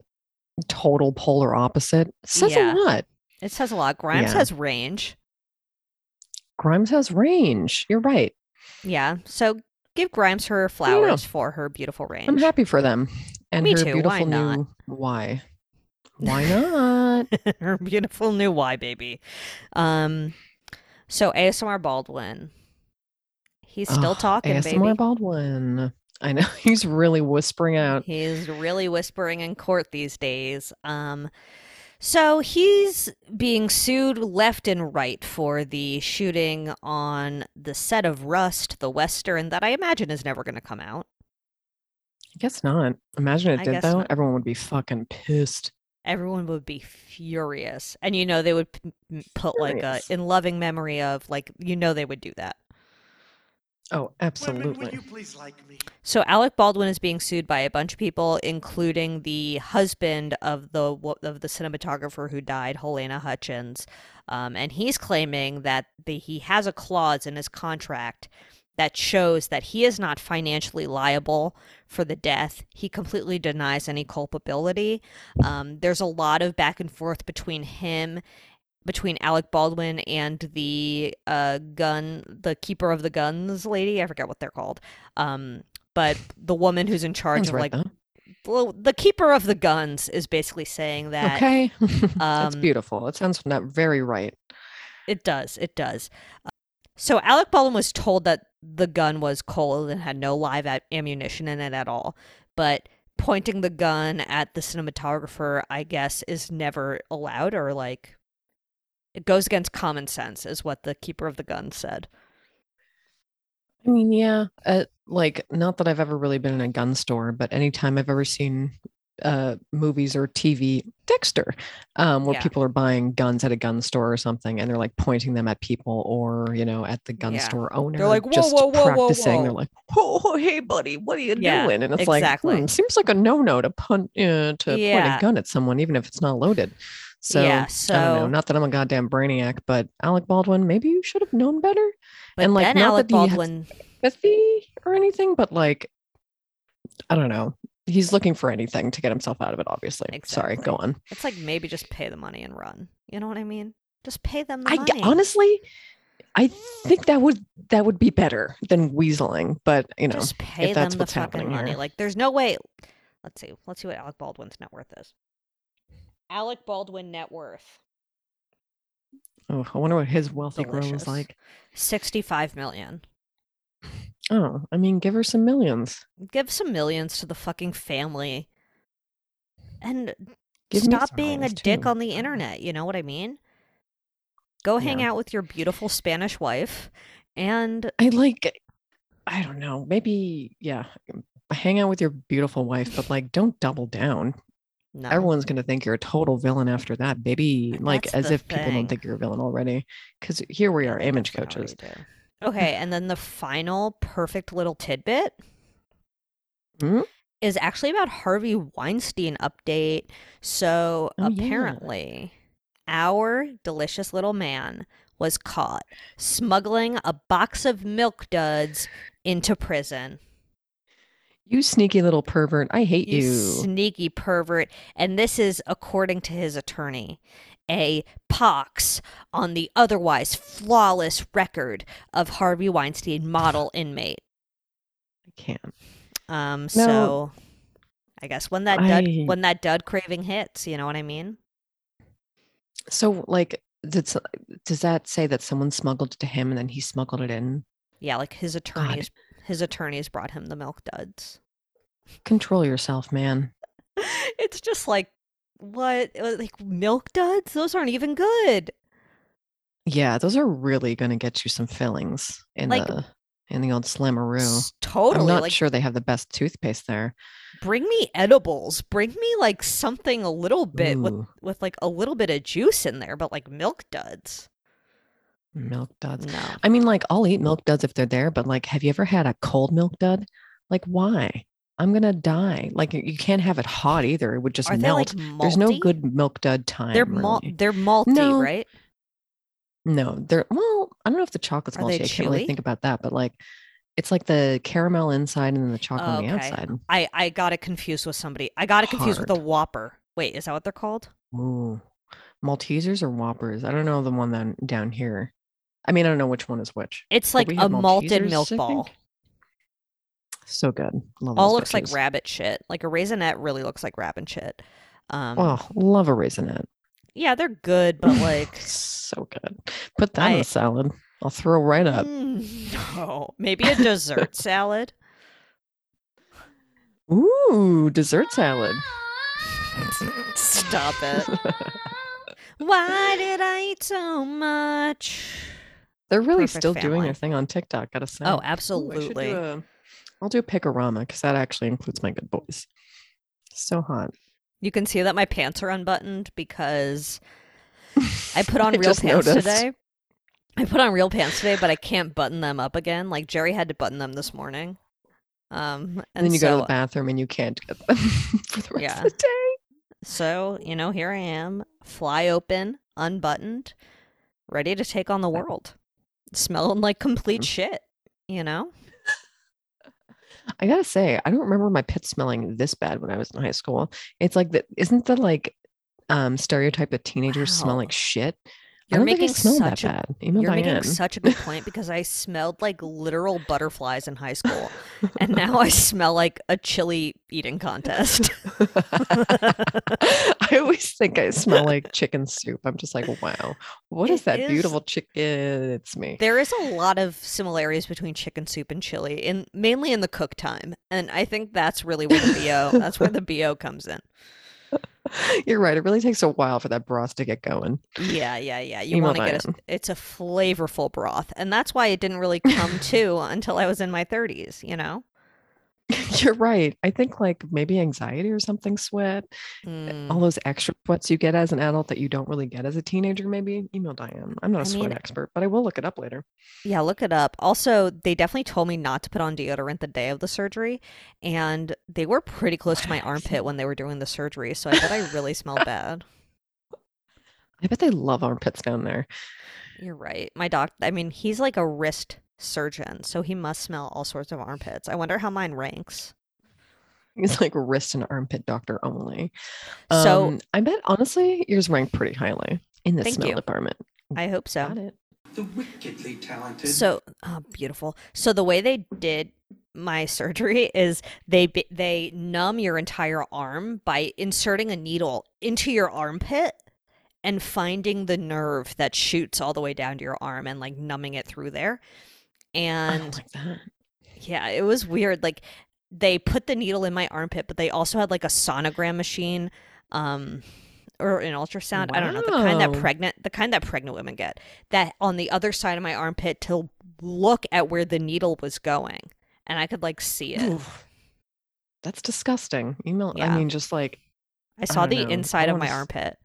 total polar opposite says Yeah. a lot. It says a lot. Grimes Yeah. has range. Grimes has range. You're right. Yeah. So give Grimes her flowers for her beautiful range. I'm happy for them. And Me her too, why beautiful not? new why? Why not? [laughs] her beautiful new Y baby. Um so ASMR Baldwin. He's still Ugh, talking, ASMR baby. Baldwin. I know [laughs] he's really whispering out. He's really whispering in court these days. Um, so he's being sued left and right for the shooting on the set of Rust, the Western, that I imagine is never going to come out. I guess not. Imagine it I did though. not. Everyone would be fucking pissed. Everyone would be furious. And you know, they would p- m- put like a in loving memory of, like, you know, they would do that. Oh, Women, will absolutely. you please like me? So Alec Baldwin is being sued by a bunch of people, including the husband of the of the cinematographer who died, Halyna Hutchins, um, and he's claiming that the, he has a clause in his contract that shows that he is not financially liable for the death. He completely denies any culpability. Um, there's a lot of back and forth between him between Alec Baldwin and the uh, gun, the keeper of the guns lady. I forget what they're called. Um, but the woman who's in charge of right, like though. well, the keeper of the guns is basically saying that Okay. [laughs] That's um, beautiful. It sounds not very right. it does, it does. So Alec Baldwin was told that the gun was cold and had no live ammunition in it at all, but pointing the gun at the cinematographer, I guess, is never allowed or like it goes against common sense, is what the keeper of the gun said. I mean, yeah, uh, like not that I've ever really been in a gun store, but anytime I've ever seen uh movies or TV, Dexter, um, where Yeah. people are buying guns at a gun store or something, and they're like pointing them at people or you know at the gun Yeah. store owner, They're like, "Whoa, just whoa, whoa, whoa, practicing. They're whoa." like, [laughs] oh, hey, buddy, what are you Yeah, doing? And it's exactly. like, hmm, seems like a no-no to punt uh, to point a gun at someone, even if it's not loaded. So, Yeah, I don't know. so- Not that I'm a goddamn brainiac, but Alec Baldwin, maybe you should have known better. But And, like, not Alec that Baldwin empathy or anything, but like, I don't know. He's looking for anything to get himself out of it. Obviously. Sorry. Go on. It's like maybe just pay the money and run. You know what I mean? Just pay them the I money. honestly, I think that would that would be better than weaseling. But you know, just pay if them that's the fucking happening money. here. Like, there's no way. Let's see. Let's see what Alec Baldwin's net worth is. Alec Baldwin net worth oh, I wonder what his wealthy grows Delicious. like. sixty-five million. Oh, I mean, give her some millions. Give some millions to the fucking family, and Give stop being a millions, dick on the internet. You know what I mean? Go hang Yeah. out with your beautiful Spanish wife, and I like. I don't know. Maybe yeah. Hang out with your beautiful wife, but like, don't double down. no. Everyone's gonna think you're a total villain after that, baby. And Like as if people don't think you're a villain already. Because here we are, image coaches. Okay, and then the final perfect little tidbit Hmm? is actually about Harvey Weinstein update. So Oh, yeah. apparently, our delicious little man was caught smuggling a box of milk duds into prison. You sneaky little pervert. I hate You, you. sneaky pervert. And this is according to his attorney. A pox on the otherwise flawless record of Harvey Weinstein model inmate. I can't. Um, No. so I guess when that dud I- when that dud craving hits, you know what I mean? So like did does that say that someone smuggled it to him and then he smuggled it in? Yeah, like his attorneys his attorneys brought him the milk duds. Control yourself, man. [laughs] it's just like what Uh, like milk duds? Those aren't even good. Yeah, those are really gonna get you some fillings in Like- the in the old Slammeroo. Totally. I'm not like sure they have the best toothpaste there. bring me edibles. Bring me like something a little bit with Ooh, with like a little bit of juice in there, but like milk duds. milk duds. No. I mean, like I'll eat milk duds if they're there, but like, have you ever had a cold milk dud? Like, why? I'm gonna die. Like, you can't have it hot either. It would just Are melt. like? There's no good milk dud time. They're mal- really. they're malty, No. right? No, they're well. I don't know if the chocolate's Are malty. I can't really think about that, but like, it's like the caramel inside and then the chocolate on the outside. I I got it confused with somebody. I got it confused with a Whopper. Wait, is that what they're called? Ooh, Maltesers or Whoppers? I don't know the one down down here. I mean, I don't know which one is which. It's like a have malted Maltesers, milk ball. So good. Love All looks like rabbit shit. Like a raisinette really looks like rabbit shit. Um, Oh, love a raisinette. yeah, they're good, but [laughs] like, so good. Put that in a salad. I'll throw right up. mm, [laughs] no, maybe a dessert [laughs] salad. Ooh, dessert salad. Stop it. Why did I eat so much? They're really Perfect still doing their thing on TikTok. Gotta say. Oh, Ooh, I absolutely. a- I'll do a picorama because that actually includes my good boys. So hot. You can see that my pants are unbuttoned because [laughs] I put on I real pants noticed. today. I put on real pants today, but I can't button them up again. Like Jerry had to button them this morning. Um, and, And, then you so, go to the bathroom and you can't get them [laughs] for the rest Yeah. of the day. so you know, here I am, fly open, unbuttoned, ready to take on the world, smelling like complete Mm. shit. You know, I gotta say, I don't remember my pits smelling this bad when I was in high school. It's like that. Isn't the like um stereotype that teenagers smell like shit? You're I don't think making I smelled that such a- you're making such a good point because I smelled like literal butterflies in high school, and now I [laughs] smell like a chili eating contest. [laughs] I always think I smell like [laughs] chicken soup. I'm just like, wow, what is that is- beautiful chicken? It's me. There is a lot of similarities between chicken soup and chili, in mainly in the cook time, and I think that's really where the bo that's where the bo comes in. [laughs] You're right. It really takes a while for that broth to get going. Yeah, yeah, yeah. You want to get a, it's a flavorful broth, and that's why it didn't really come to until I was in my 30s. You know, [laughs] You're right. I think like maybe anxiety or something sweat, Mm. all those extra sweats you get as an adult that you don't really get as a teenager, maybe. Email Diane. I'm not a I sweat mean- expert, but I will look it up later. Yeah, look it up. Also, they definitely told me not to put on deodorant the day of the surgery, and they were pretty close to my armpit [laughs] when they were doing the surgery, so I bet I really smelled bad. I bet they love armpits down there. You're right. My doc, I mean, he's like a wrist surgeon, so he must smell all sorts of armpits. I wonder how mine ranks. He's like wrist and armpit doctor only. So- Um, I bet honestly yours ranked pretty highly in the smell you. department. I hope so. Got it. The wickedly talented. So oh, beautiful. So the way they did my surgery [laughs] is they they numb your entire arm by inserting a needle into your armpit and finding the nerve that shoots all the way down to your arm and like numbing it through there. I And like that. yeah, it was weird. Like they put the needle in my armpit, but they also had like a sonogram machine, um, or an ultrasound. I don't know the kind that pregnant, the kind that pregnant women get. That on the other side of my armpit to look at where the needle was going, and I could like see it. Oof. That's disgusting. Email. Yeah. I mean, just like I saw don't the know. inside I of my s- armpit.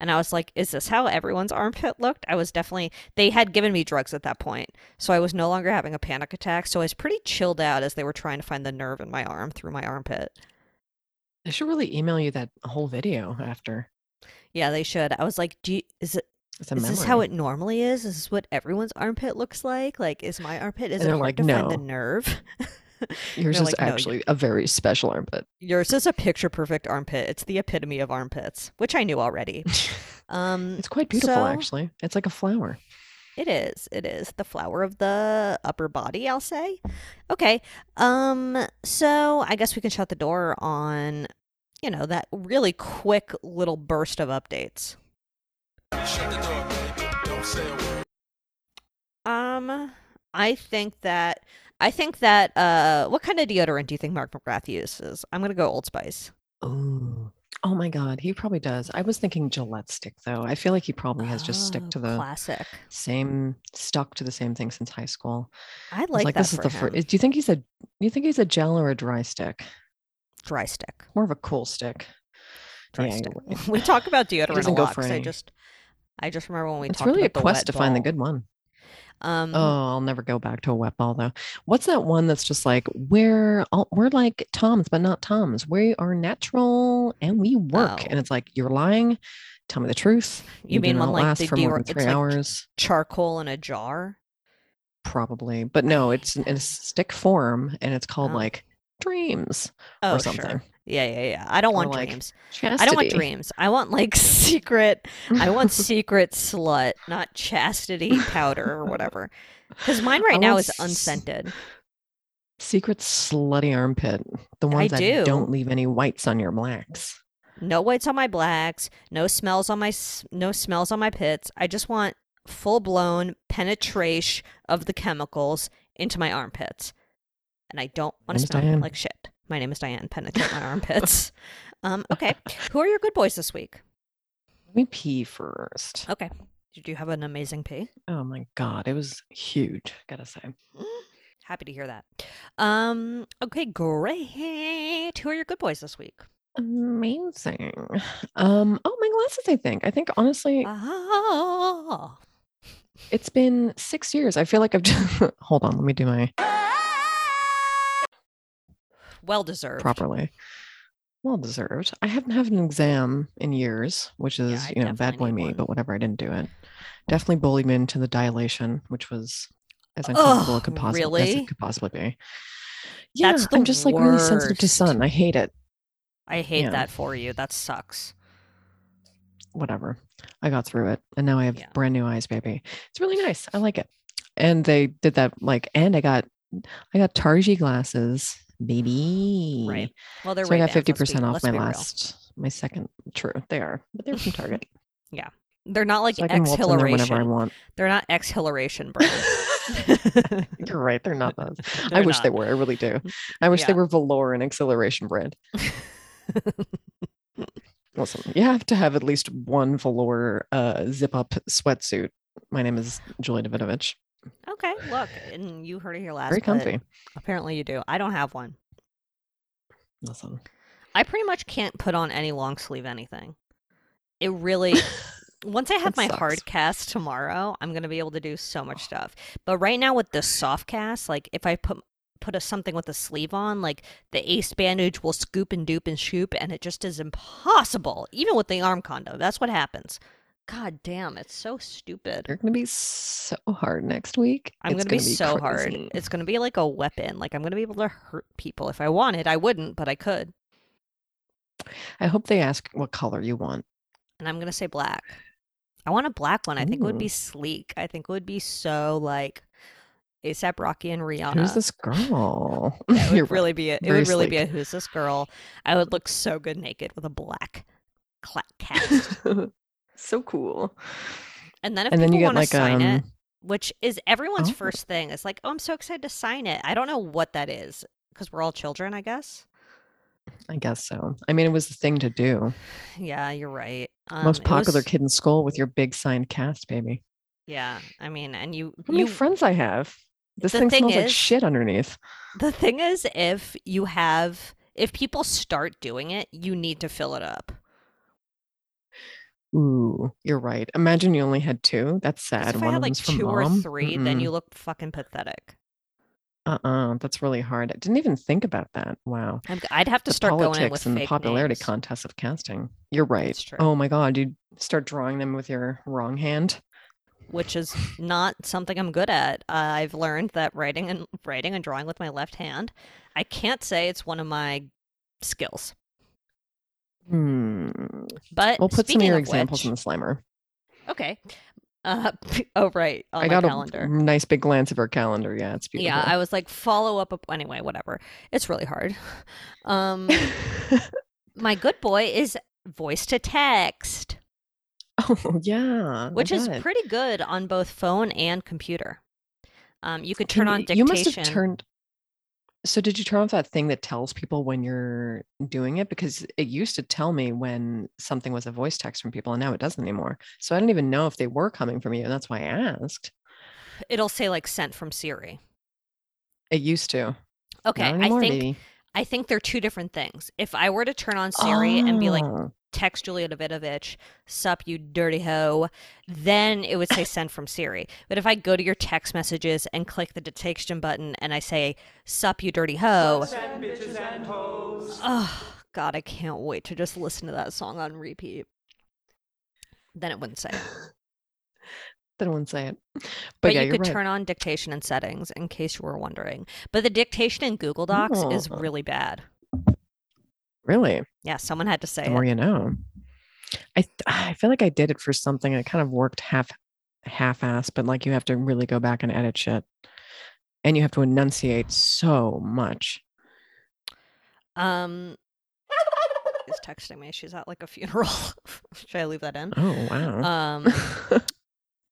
And I was like, is this how everyone's armpit looked? I was definitely, they had given me drugs at that point. So I was no longer having a panic attack. So I was pretty chilled out as they were trying to find the nerve in my arm through my armpit. I should really email you that whole video after. Yeah, they should. I was like, do you, is it, is memory. this how it normally is? Is this what everyone's armpit looks like? Like, is my armpit, is And it hard like, to find the nerve? [laughs] [laughs] Yours is like, "No, actually a very special armpit. Yours is a picture perfect armpit. It's the epitome of armpits, which I knew already. [laughs] Um, It's quite beautiful, so- actually. It's like a flower. It is. It is the flower of the upper body, I'll say. Okay. Um so I guess we can shut the door on you know that really quick little burst of updates. Shut the door, baby. Don't say a word. Um I think that I think that uh what kind of deodorant do you think Mark McGrath uses? I'm going to go Old Spice. Oh, oh my God, he probably does. I was thinking Gillette stick though. I feel like he probably has just stick Oh, to the classic. same, stuck to the same thing since high school. I I like, like, that this is the first. Do you think he's a? Do you think he's a gel or a dry stick? dry stick. More of a cool stick. Dry Yeah, stick. right. [laughs] We talk about deodorant a lot I just I just remember when we it's talked really a quest to find the good one. Um Oh, I'll never go back to a wet ball though. What's that one that's just like we're all, we're like Toms, but not Toms. We are natural and we work. Oh. And it's like you're lying. Tell me the truth. You do mean one like last the for more than three like hours? charcoal in a jar? Probably, but no, it's in a stick form, and it's called Oh. like dreams Oh, or something. sure. Yeah, yeah, yeah. I don't Or want like dreams. I don't want dreams. I want like [laughs] secret. I want [laughs] secret slut, not chastity powder or whatever. Because mine right I now is s- unscented. secret slutty armpit. The ones that do. don't leave any whites on your blacks. No whites on my blacks. No smells on my no smells on my pits. I just want full blown penetration of the chemicals into my armpits, and I don't want to smell like shit. My name is Diane. Penetrate my armpits. [laughs] Um, okay, who are your good boys this week? Let me pee first. Okay, did you have an amazing pee? Oh my god, it was huge. Gotta say. [gasps] Happy to hear that. Um, okay, great. Who are your good boys this week? Amazing. Um. Oh, my glasses. I think. I think honestly, Ah, it's been six years. I feel like I've just. [laughs] Hold on. Let me do my well deserved. properly. Well deserved. I haven't had an exam in years, which is I you know bad boy me, one. but whatever. I didn't do it. Definitely bullied me into the dilation, which was as uncomfortable Ugh, it could possibly as really? it could possibly be. Yeah, I'm just like really sensitive to sun. I hate it. I hate Yeah. that for you. That sucks. Whatever. I got through it, and now I have Yeah. brand new eyes, baby. It's really nice. I like it. And they did that like, and I got, I got Tarji glasses, baby. Right. Well, they're So I got fifty percent off my be real. last, my second. True, they are, but they're from Target. [laughs] Yeah, they're not like so I can waltz in there whenever I exhilaration. want. They're not exhilaration [laughs] brand. [laughs] You're right. They're not those. I They're wish they were. I really do. I wish they were velour and acceleration brand. Listen, you have to have at least one velour uh, zip up sweatsuit. My name is Julia Davidovich. Okay, look, and you heard it here last. Very comfy. Apparently, you do. I don't have one. Listen. I pretty much can't put on any long sleeve anything. It really. [laughs] Once I have That my hard cast tomorrow, I'm gonna be able to do so much oh. stuff. But right now with the soft cast, like if I put put a something with a sleeve on, like the ace bandage will scoop and dupe and shoop, and it just is impossible. Even with the arm condo, that's what happens. God damn, it's so stupid. You're gonna be so hard next week. I'm It's gonna, be, so hard. It's gonna be like a weapon. Like I'm gonna be able to hurt people if I wanted. I wouldn't, but I could. I hope they ask what color you want. And I'm gonna say black. I want a black one. I think it would be sleek. I think it would be so like ASAP Rocky and Rihanna. Who's this girl? [laughs] It [laughs] would really be a, it Very would really be a who's this girl. I would look so good naked with a black cla- cast. [laughs] so cool. And then if And then people you get want to like sign it, um which is everyone's Oh. first thing, it's like, oh, I'm so excited to sign it. I don't know what that is because we're all children, I guess. I guess so. I mean, it was the thing to do. Yeah, you're right. Um, Most popular was- kid in school with your big signed cast, baby. Yeah, I mean, and you, How many you. friends I have? This The thing thing smells like shit underneath. The thing is, if you have, if people start doing it, you need to fill it up. Ooh, you're right. Imagine you only had two. That's sad. If One I had like two or mom. three, then Mm-mm. you look fucking pathetic. Uh-uh. That's really hard. I didn't even think about that. Wow. I'm, I'd have to the start going with and the popularity names. contests of casting. You're right. Oh my god, you start drawing them with your wrong hand. which is [laughs] not something I'm good at. Uh, I've learned that writing and writing and drawing with my left hand, I can't say it's one of my skills. Hmm. But We'll put some of your examples which, in the slimer. okay. Uh, [laughs] oh right, on I got calendar. a nice big glance of her calendar. Yeah, it's beautiful. Yeah, I was like follow up. Anyway, whatever. It's really hard. [laughs] Um, [laughs] my good boy is voice to text, oh yeah, which is pretty good on both phone and computer. Um, you could Can turn on you- dictation. You must have turned. So did you turn off that thing that tells people when you're doing it? Because it used to tell me when something was a voice text from people, and now it doesn't anymore. So I don't even know if they were coming from you, and that's why I asked. It'll say like sent from Siri. It used to. Okay, Not I think baby. I think they're two different things. If I were to turn on Siri and be like, Oh. Text Julia Davidovich, sup, you dirty hoe, then it would say [coughs] send from Siri. But if I go to your text messages and click the detection button and I say, sup, you dirty hoe, oh, God, I can't wait to just listen to that song on repeat. Then it wouldn't say it. [laughs] They don't say it. But, But, yeah, you could right. turn on dictation and settings in case you were wondering. But the dictation in Google Docs is Oh. really bad. Really, Yeah, someone had to say the it. more you know. I I feel like I did it for something. It kind of worked half half-ass, but like you have to really go back and edit shit, and you have to enunciate so much. Um, is texting me. She's at like a funeral. [laughs] Should I leave that in? Oh wow. Um, [laughs]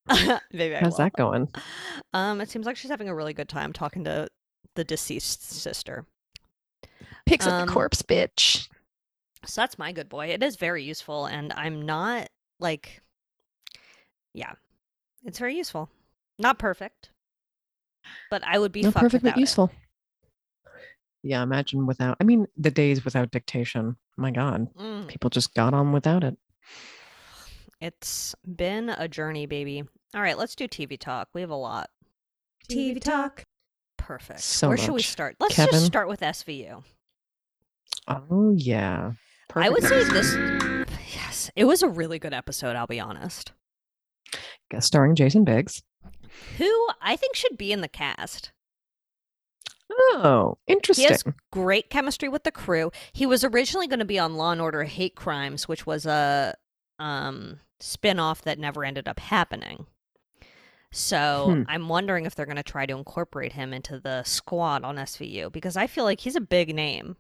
[laughs] maybe I How's will. that going? Um, it seems like she's having a really good time talking to the deceased sister. Picks up um, the corpse, bitch. So that's my good boy. It is very useful, and I'm not like, yeah, it's very useful. Not perfect, but I would be No fucked perfect, but without it. useful. Yeah, imagine without. I mean, the days without dictation. My God, Mm, people just got on without it. it's been a journey, baby. All right, let's do TV talk. We have a lot. TV talk. Perfect. So Where should we start? Let's Kevin? just start with SVU. Oh yeah. I would say this. Yes, it was a really good episode. I'll be honest. guest starring Jason Biggs. Who I think should be in the cast. Oh, interesting. He has great chemistry with the crew. He was originally going to be on Law and Order Hate Crimes, which was a um, spin-off that never ended up happening. So Hmm. I'm wondering if they're going to try to incorporate him into the squad on SVU because I feel like he's a big name.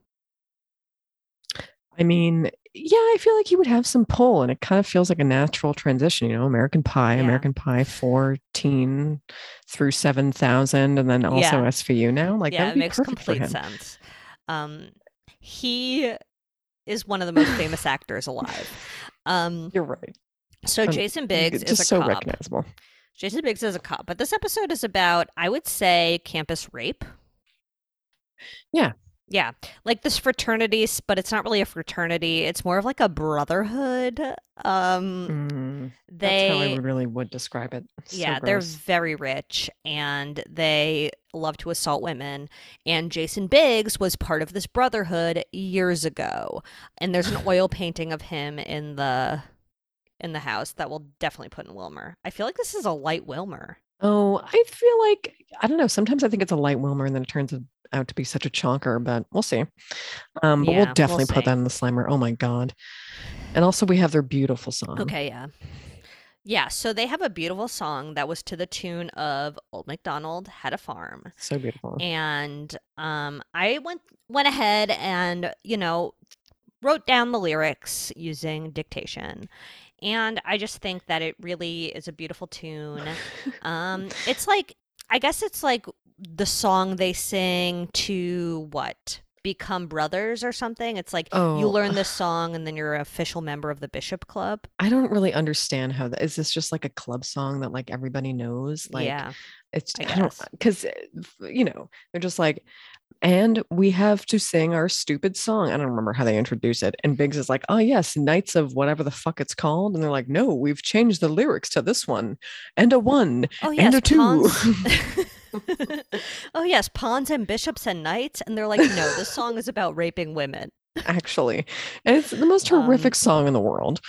I mean, yeah, I feel like he would have some pull, and it kind of feels like a natural transition. You know, American Pie, Yeah. American Pie fourteen through seven thousand, and then also Yeah. SVU now. Like yeah, that it would be makes complete sense. Um, he is one of the most famous actors alive. Um, You're right. so Um, Jason Biggs is a so cop. recognizable. Jason Biggs is a cop, but this episode is about, I would say, campus rape. Yeah. Yeah. Like this fraternity, but it's not really a fraternity. It's more of like a brotherhood. Um Mm, they that's how I really would describe it. So yeah, they're very rich and they love to assault women. And Jason Biggs was part of this brotherhood years ago. And there's an oil [sighs] painting of him in the in the house that we'll definitely put in Wilmer. I feel like this is a light Wilmer. Oh, I feel like I don't know. Sometimes I think it's a light Wilmer, and then it turns out to be such a chonker. But we'll see. Um, but Yeah, we'll we'll definitely put that in the Slimer. Oh my god! And also, we have their beautiful song. Okay, yeah. Yeah, so they have a beautiful song that was to the tune of Old MacDonald Had a Farm. so beautiful. and um I went went ahead and you know wrote down the lyrics using dictation and I just think that it really is a beautiful tune. [laughs] Um it's like I guess it's like the song they sing to what? Become brothers or something. It's like oh. you learn this song and then you're an official member of the Bishop Club. I don't really understand how that is. This just like a club song that like everybody knows. Like, yeah. it's I I, don't because uh, eh, you know they're just like, and we have to sing our stupid song. I don't remember how they introduce it. And Biggs is like, oh yes, Knights of whatever the fuck it's called, and they're like, no, we've changed the lyrics to this one, and a one, Oh and yes, a two. [laughs] [laughs] oh yes, pawns and bishops and knights, and they're like, no, this [laughs] song is about raping women. Actually, and it's the most horrific Um, song in the world.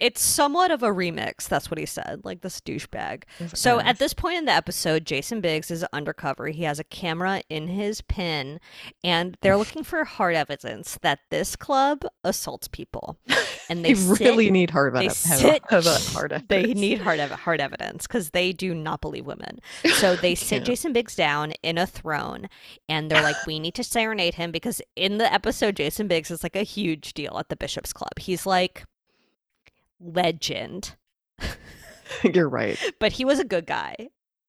It's somewhat of a remix. That's what he said, like this douchebag. So at this point in the episode, Jason Biggs is undercover. He has a camera in his pin, and they're looking for hard evidence that this club assaults people. And [laughs] they, they sit- really need hard they have, sit. a [laughs] hard they evidence. need hard ev- hard evidence because they do not believe women. So [laughs] they sit. Jason Biggs down in a throne, and they're like, "We need to serenade him because in the episode, Jason Biggs is like a huge deal at the Bishop's Club. He's like legend, [laughs] You're right. [laughs] but he was a good guy.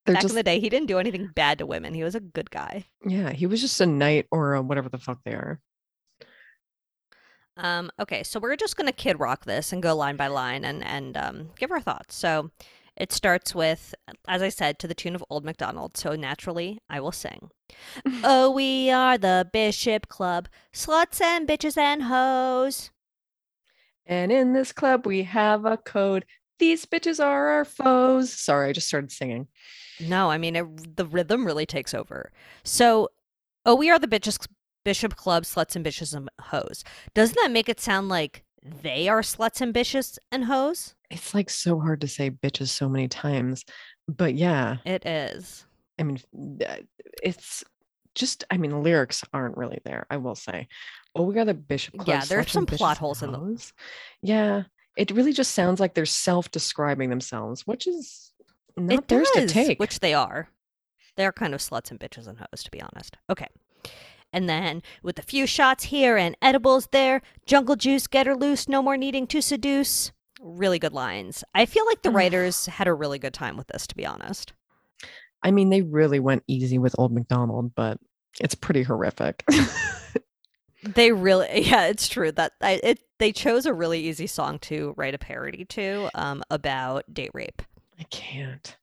They're Back just in the day, he didn't do anything bad to women. He was a good guy. yeah. He was just a knight or a whatever the fuck they are. Um, okay, so we're just gonna kid rock this and go line by line and and um, give our thoughts. So it starts with, as I said, to the tune of Old MacDonald. So naturally, I will sing. [laughs] oh, we are the Bishop Club, sluts and bitches and hoes. And in this club, we have a code. These bitches are our foes. Sorry, I just started singing. No, I mean it, the rhythm really takes over. So, oh, we are the bitches Bishop Club, sluts and bitches and hoes. Doesn't that make it sound like they are sluts and bitches and hoes? It's like so hard to say bitches so many times. But yeah, It is. I mean, it's just, I mean, the lyrics aren't really there, I will say. Oh, we got the Bishop Club. Yeah, there's some plot holes in those. Yeah, it really just sounds like they're self describing themselves, which is not it theirs does, to take. which they are. They're kind of sluts and bitches and hoes, to be honest. Okay. And then, with a few shots here and edibles there, jungle juice, get her loose, no more needing to seduce. Really good lines. I feel like the writers had a really good time with this, to be honest. I mean, they really went easy with Old McDonald, but it's pretty horrific. [laughs] They really, [laughs] yeah, it's true that I, it. They chose a really easy song to write a parody to, um, about date rape. I can't.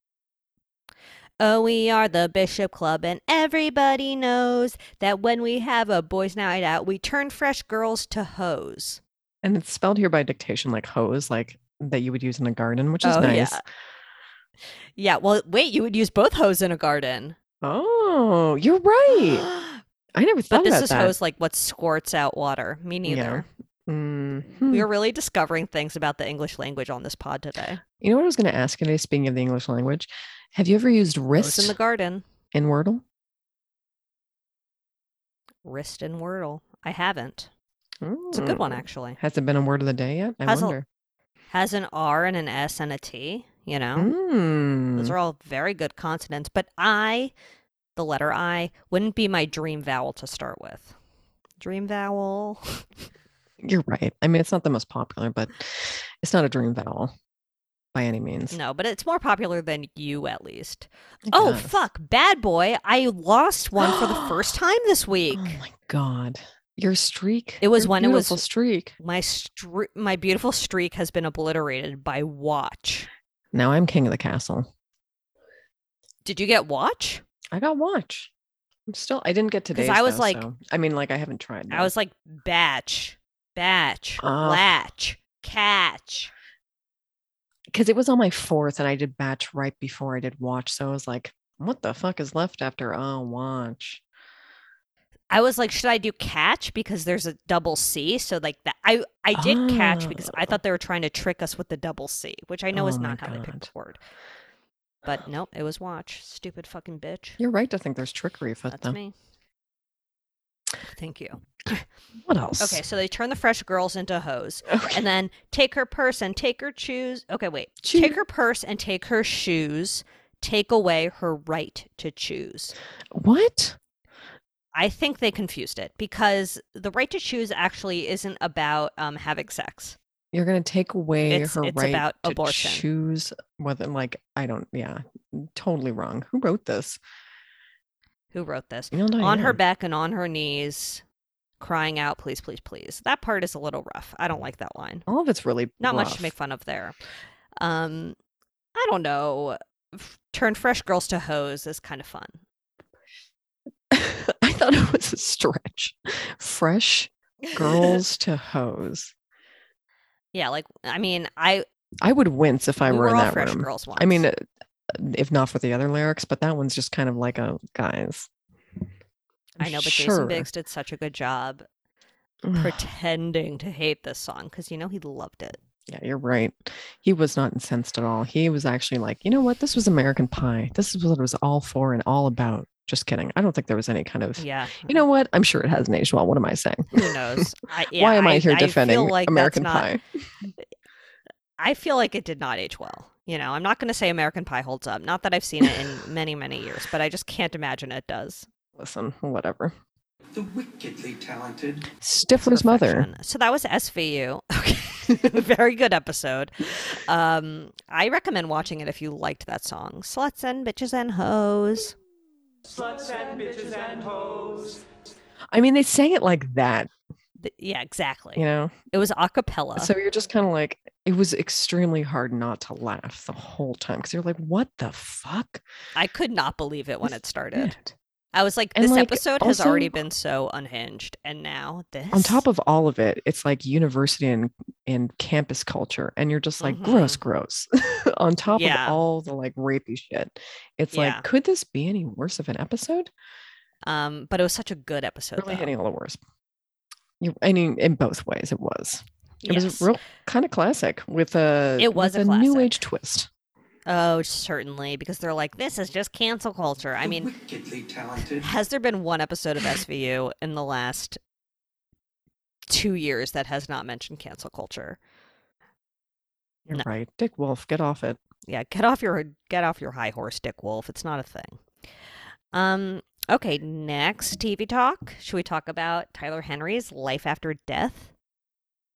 Oh, we are the Bishop Club, and everybody knows that when we have a boys' night out, we turn fresh girls to hoes. And it's spelled here by dictation like hose, like that you would use in a garden, which is Oh, yeah. nice. Yeah, well, wait, you would use both hose in a garden. Oh, you're right. [gasps] [gasps] I never thought but this about is that. hose like what squirts out water. Me neither. Mhm. We are really discovering things about the English language on this pod today. You know what I was going to ask today? Speaking of the English language, have you ever used Hose wrist in the garden. in Wordle? Wrist in Wordle. I haven't. It's a good one, actually. Has it been a word of the day yet? I Has a- wonder. Has an R and an S and a T, you know? Mm. Those are all very good consonants, but I, the letter I, wouldn't be my dream vowel to start with. Dream vowel. You're right. I mean, it's not the most popular, but it's not a dream vowel by any means. No, but it's more popular than you at least. I Oh, guess. fuck. Bad boy. I lost one for the [gasps] first time this oh week. Oh my god, your streak. It was when it was- streak. My stre- my beautiful streak has been obliterated by watch. Now I'm king of the castle. Did you get watch? I got watch. I'm still. I didn't get today's. I was though, like- so- I mean, like I haven't tried. I was like batch, batch, Ah. latch, catch. because it was on my fourth, and I did batch right before I did watch. So I was like, what the fuck is left after oh watch? I was like, should I do catch because there's a double C? So like that, I I did catch because I Oh. thought they were trying to trick us with the double C, which I know is Oh my not how they pick the word. But nope, it was watch. Stupid fucking bitch. You're right to think there's trickery with That's them. me. Thank you. [coughs] What [coughs] else? Okay, so they turn the fresh girls into hoes, Okay. and then take her purse and take her shoes. Okay, wait. Take her purse and take her shoes. Take away her right to choose. What? I think they confused it because the right to choose actually isn't about um, having sex. You're gonna take away It's- her it's right about to abortion. choose whether, like, I don't. Yeah, totally wrong. Who wrote this? Who wrote this? On her back and on her knees, crying out, please, please, please. That part is a little rough. I don't like that line. All of it's really Not much to make fun of there. Um, I don't know. F- Turn fresh girls to hoes is kind of fun. [laughs] I thought it was a stretch. Fresh [laughs] girls to hose. Yeah, like I mean, I I would wince if I we were, were in that fresh room. girls once. I mean, uh, if not for the other lyrics, but that one's just kind of like a guys. I know, but sure. Jason Biggs did such a good job [sighs] pretending to hate this song because you know he loved it. Yeah, you're right. He was not incensed at all. He was actually like, you know what? This was American Pie. This is what it was all for and all about. Just kidding. I don't think there was any kind of. Yeah, You know what? I'm sure it hasn't aged well. What am I saying? who knows? I, [laughs] yeah, Why am I, here feel defending like American not- Pie? I feel like it did not age well. You know, I'm not going to say American Pie holds up. Not that I've seen it in [laughs] many, many years, but I just can't imagine it does. Listen, whatever. The wickedly talented Stifler's mother. So that was SVU. [laughs] Okay. Very good episode. Um, I recommend watching it if you liked that song. Sluts and bitches and hoes. I mean, they sang it like that, Yeah, exactly. you know? It was a cappella. So you're just kind of like, it was extremely hard not to laugh the whole time because you're like, what the fuck? I could not believe it when it started. Shit. I was like, And, this like, episode has already been so unhinged, and now this. On top of all of it, it's like university and, and campus culture. And you're just like, gross, gross. [laughs] On top Yeah. of all the like rapey shit. It's Yeah. like, could this be any worse of an episode? um, but it was such a good episode. really though. hitting all the worst. You, I mean, in both ways, it was. It was Yes. a real kind of classic with a It was a a new age twist. Oh, certainly, because they're like, this is just cancel culture. I mean, wickedly talented has there been one episode of SVU in the last two years that has not mentioned cancel culture? You're No. right, Dick Wolf, get off it. Yeah, get off your get off your high horse, Dick Wolf. It's not a thing. Um. Okay, next TV talk. Should we talk about Tyler Henry's Life After Death?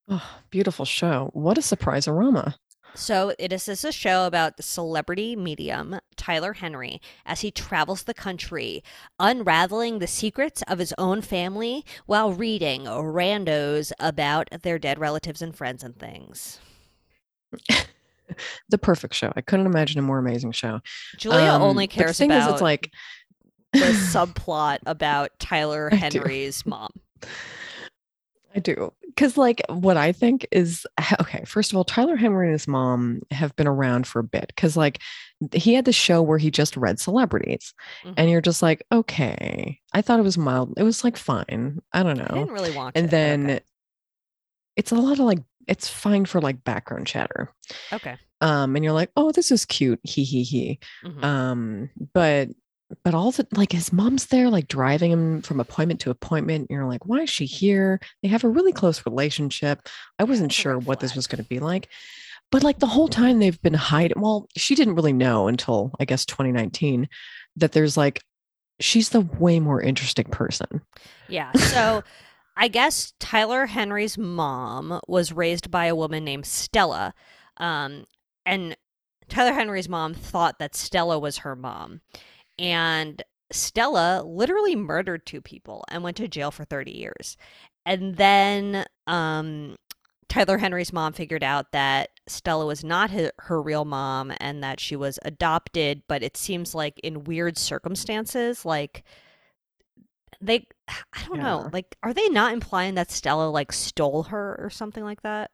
Oh, beautiful show. What a surprise aroma. So it is this a show about the celebrity medium Tyler Henry as he travels the country, unraveling the secrets of his own family while reading randos about their dead relatives and friends and things. [laughs] The perfect show. I couldn't imagine a more amazing show. Julia Um, only but the cares thing about is, it's like the [laughs] subplot about Tyler. Henry's mom. I do. Because, like, what I think is [laughs] okay, first of all, Tyler Henry and his mom have been around for a bit. Because, like, he had the show where he just read celebrities, Mhm. and you're just like, okay. I thought it was mild. It was like fine. I don't I know. didn't really watch And it. then okay. it's a lot of like, it's fine for like background chatter. okay. Um, and you're like, oh, this is cute. He, he, he. Mhm. Um, but but all the like his mom's there, like driving him from appointment to appointment. You're like, why is she here? They have a really close relationship. I wasn't a sure what this was going to be like. But like the whole time they've been hiding. Well, she didn't really know until I guess 2019 that there's like she's the way more interesting person. Yeah. So I guess Tyler Henry's mom was raised by a woman named Stella. Um, and Tyler Henry's mom thought that Stella was her mom. And Stella literally murdered two people and went to jail for 30 years. And then um, Tyler Henry's mom figured out that Stella was not her, her real mom and that she was adopted, but it seems like in weird circumstances, like they I don't know, like are they not implying that Stella like stole her or something like that?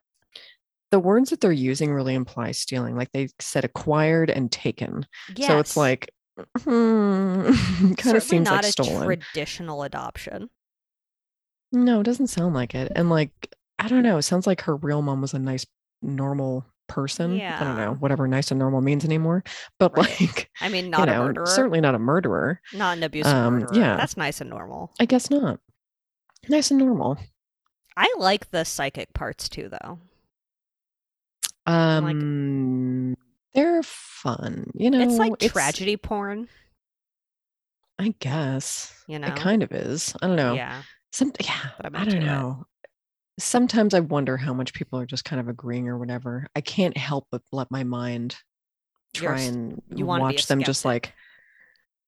The words that they're using really imply stealing. Like they said acquired and taken. Yes. So it's like hmm, [laughs] kind of seems not like a stolen. traditional adoption. No, it doesn't sound like it. And like, I don't know. It sounds like her real mom was a nice, normal person. Yeah. I don't know, whatever nice and normal means anymore. But Right. like, I mean, you not a know, murderer. certainly not a murderer. Not an abusive Um, murderer. yeah. That's nice and normal. I guess not. Nice and normal. I like the psychic parts too, though. like- Um, they're fun. You know, it's like tragedy porn, I guess you know. it kind of is. I don't know. Yeah. Some, yeah, I don't it. know. Sometimes I wonder how much people are just kind of agreeing or whatever. I can't help but let my mind You're try and you wanna be a watch them just like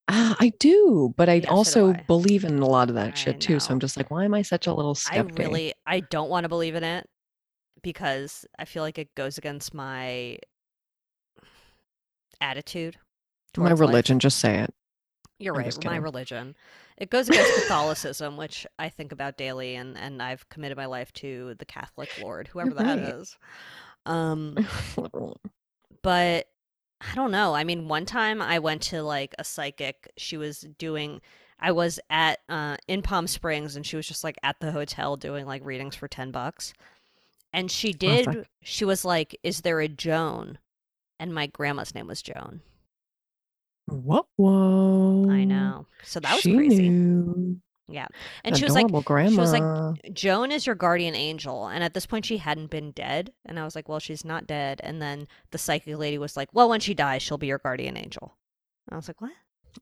ah, I do, but I Yeah, so also I. believe in a lot of that I shit too. So I'm just like, why am I such a little I skeptic? really, I don't want to believe in it because I feel like it goes against my attitude. my towards life. religion, just say it. You're I'm right. My religion. It goes against Catholicism, which I think about daily, and and I've committed my life to the Catholic Lord, whoever that right. is. Um, [laughs] but I don't know. I mean, one time I went to like a psychic. She was doing. I was at uh, in Palm Springs, and she was just like at the hotel doing like readings for ten bucks. And she did. she was like, "Is there a Joan?" And my grandma's name was Joan. Whoa, whoa. I know. So that was she crazy. Knew. Yeah. And she was like, Adorable grandma. she was like, Joan is your guardian angel. And at this point, she hadn't been dead. And I was like, well, she's not dead. And then the psychic lady was like, well, when she dies, she'll be your guardian angel. And I was like, what?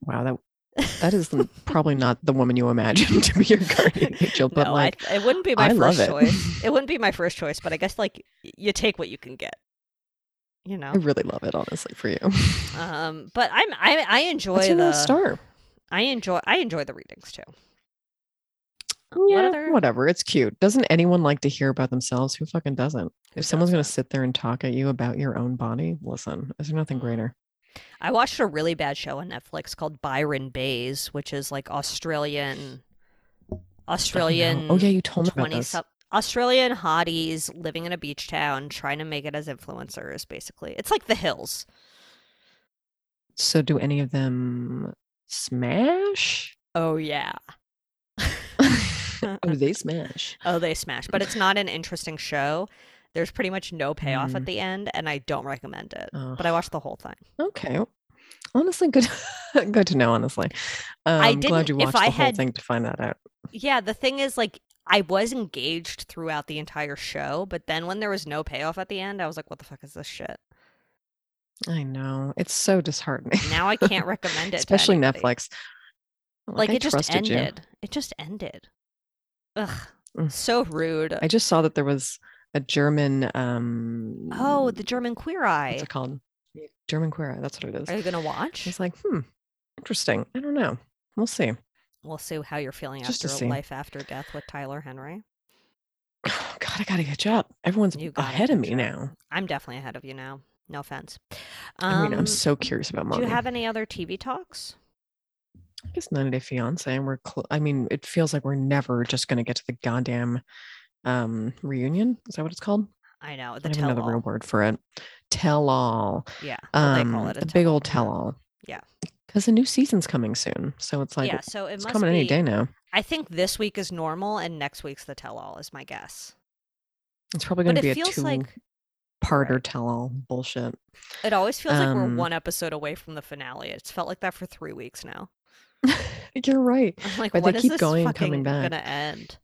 wow, that [laughs] that is probably not the woman you imagine to be your guardian [laughs] angel, but no, like, I, it wouldn't be my I first it. choice. [laughs] It wouldn't be my first choice, but I guess like you take what you can get. You know. I really love it, honestly, for you. [laughs] Um, but I'm I I enjoy the star? I enjoy I enjoy the readings too. Yeah, other- whatever. It's cute. Doesn't anyone like to hear about themselves? Who fucking doesn't? Who if someone's going to sit there and talk at you about your own body, listen, is there nothing Mm. greater? I watched a really bad show on Netflix called Byron Baes, which is like Australian Australian Oh, yeah, you told me about this. some Australian hotties living in a beach town trying to make it as influencers basically. It's like The Hills. So, do any of them smash? Oh yeah. [laughs] oh, they [laughs] smash. Oh, they smash, but it's not an interesting show. There's pretty much no payoff at Mm. the end and I don't recommend it. Ugh. But I watched the whole thing. Okay. Honestly, good, [laughs] good to know. Honestly, um, I glad you watched the whole had- thing to find that out. Yeah, the thing is like I was engaged throughout the entire show, but then when there was no payoff at the end, I was like, what the fuck is this shit? I know it's so disheartening. Now I can't [laughs] recommend it. especially. Netflix. Like I it just trusted you. ended. It just ended. Ugh. Mm. So rude. I just saw that there was a German. um oh, the German Queer Eye. What's it called? German queer eye. That's what it is. Are you gonna watch? It's like, hmm, interesting. I don't know. We'll see. We'll see how you're feeling Just after. Life After Death with Tyler Henry. Oh, God, I gotta catch up. Everyone's ahead of me up. now. I'm definitely ahead of you now. No offense. I mean, Um, I'm so curious about Do you have any other TV talks? I guess 90 Day Fiance, and we're. Cl- I mean, it feels like we're never just gonna get to the goddamn um reunion. Is that what it's called? I know I the don't know the real word for it. Tell all. Yeah, well, they call Um, it a the big old tell all. Yeah. Because the new season's coming soon, so it's like yeah, so it it's must coming be. any day now. I think this week is normal, and next week's the tell-all is my guess. It's probably going to be a feels two like parter Right. tell all bullshit. it always feels like we're Um, one episode away from the finale. It's felt like that for three weeks now. [laughs] You're right. I'm like, But they keep this going and coming back. gonna end?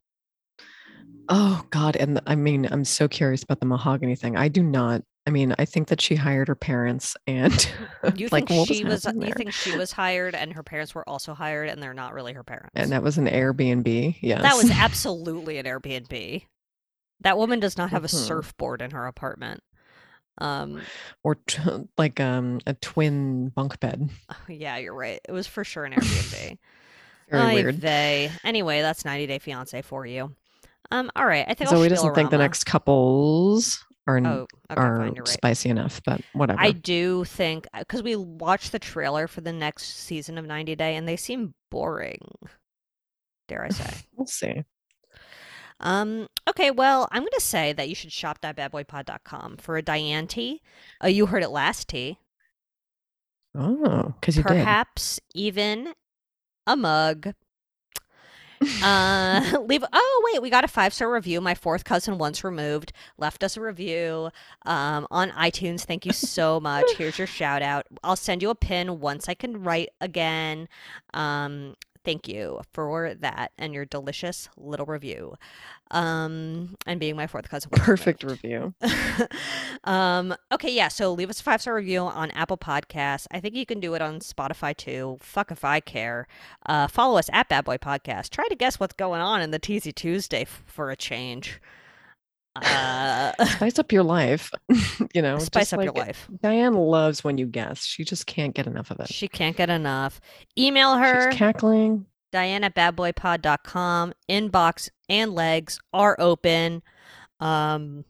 Oh God, and I mean, I'm so curious about the mahogany thing. I do not. I mean, I think that she hired her parents, and [laughs] You like, think she was? happening You think she was hired, and her parents were also hired, and they're not really her parents? and that was an Airbnb. Yes, That was [laughs] absolutely an Airbnb. That woman does not have a Mhm. surfboard in her apartment. Um, or t- [laughs] like um a twin bunk bed. yeah, you're right. It was for sure an Airbnb. Very Ay weird. vey. Anyway, that's 90 Day Fiance for you. Um, all right. I think I'll Zoe doesn't think the next couples are Oh, okay, are fine. Right. spicy enough, but whatever. I do think because we watched the trailer for the next season of 90 Day, and they seem boring. Dare I say? [laughs] we'll see. Um, okay, well, I'm going to say that you should shop shop.badboypod.com for a Diane tea. Uh, you heard it last tea. Oh, because you did. Perhaps even a mug. Uh, [laughs] leave. Oh wait, we got a five star review. My fourth cousin, once removed, left us a review um, on iTunes. Thank you so much. Here's your shout out. I'll send you a pin once I can write again. Um, thank you for that and your delicious little review. Um, and being my fourth cousin. Perfect review. [laughs] um, okay, yeah. So leave us a five star review on Apple Podcasts. I think you can do it on Spotify too. Fuck if I care. Uh, follow us at Bad Boy Podcast. Try to guess what's going on in the Teasy Tuesday f- for a change. Uh, [laughs] Spice up your life. you know, spice up your life. Diane loves when you guess. She just can't get enough of it. She can't get enough. Email her. She's cackling. Diane at badboypod.com. Inbox and legs are open um,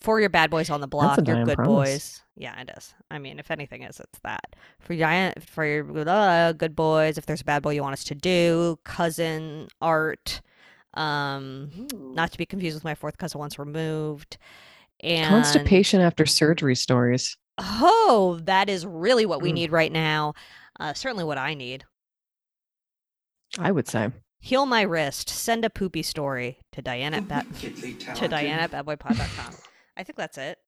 for your bad boys on the block, your good promise. boys. Yeah, it is. I mean, if anything is, it's that. For Diane, for your uh, good boys, if there's a bad boy you want us to do, cousin, art, um, not to be confused with my fourth cousin once removed. And Constipation after surgery stories. Oh, that is really what we Mm. need right now. Uh, certainly what I need. I would say. Heal my wrist. Send a poopy story to Diana at ba- to Diane at badboypod.com. [laughs] I think that's it.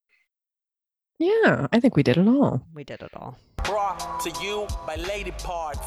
Yeah, I think we did it all. We did it all. Brought to you by Lady Parts.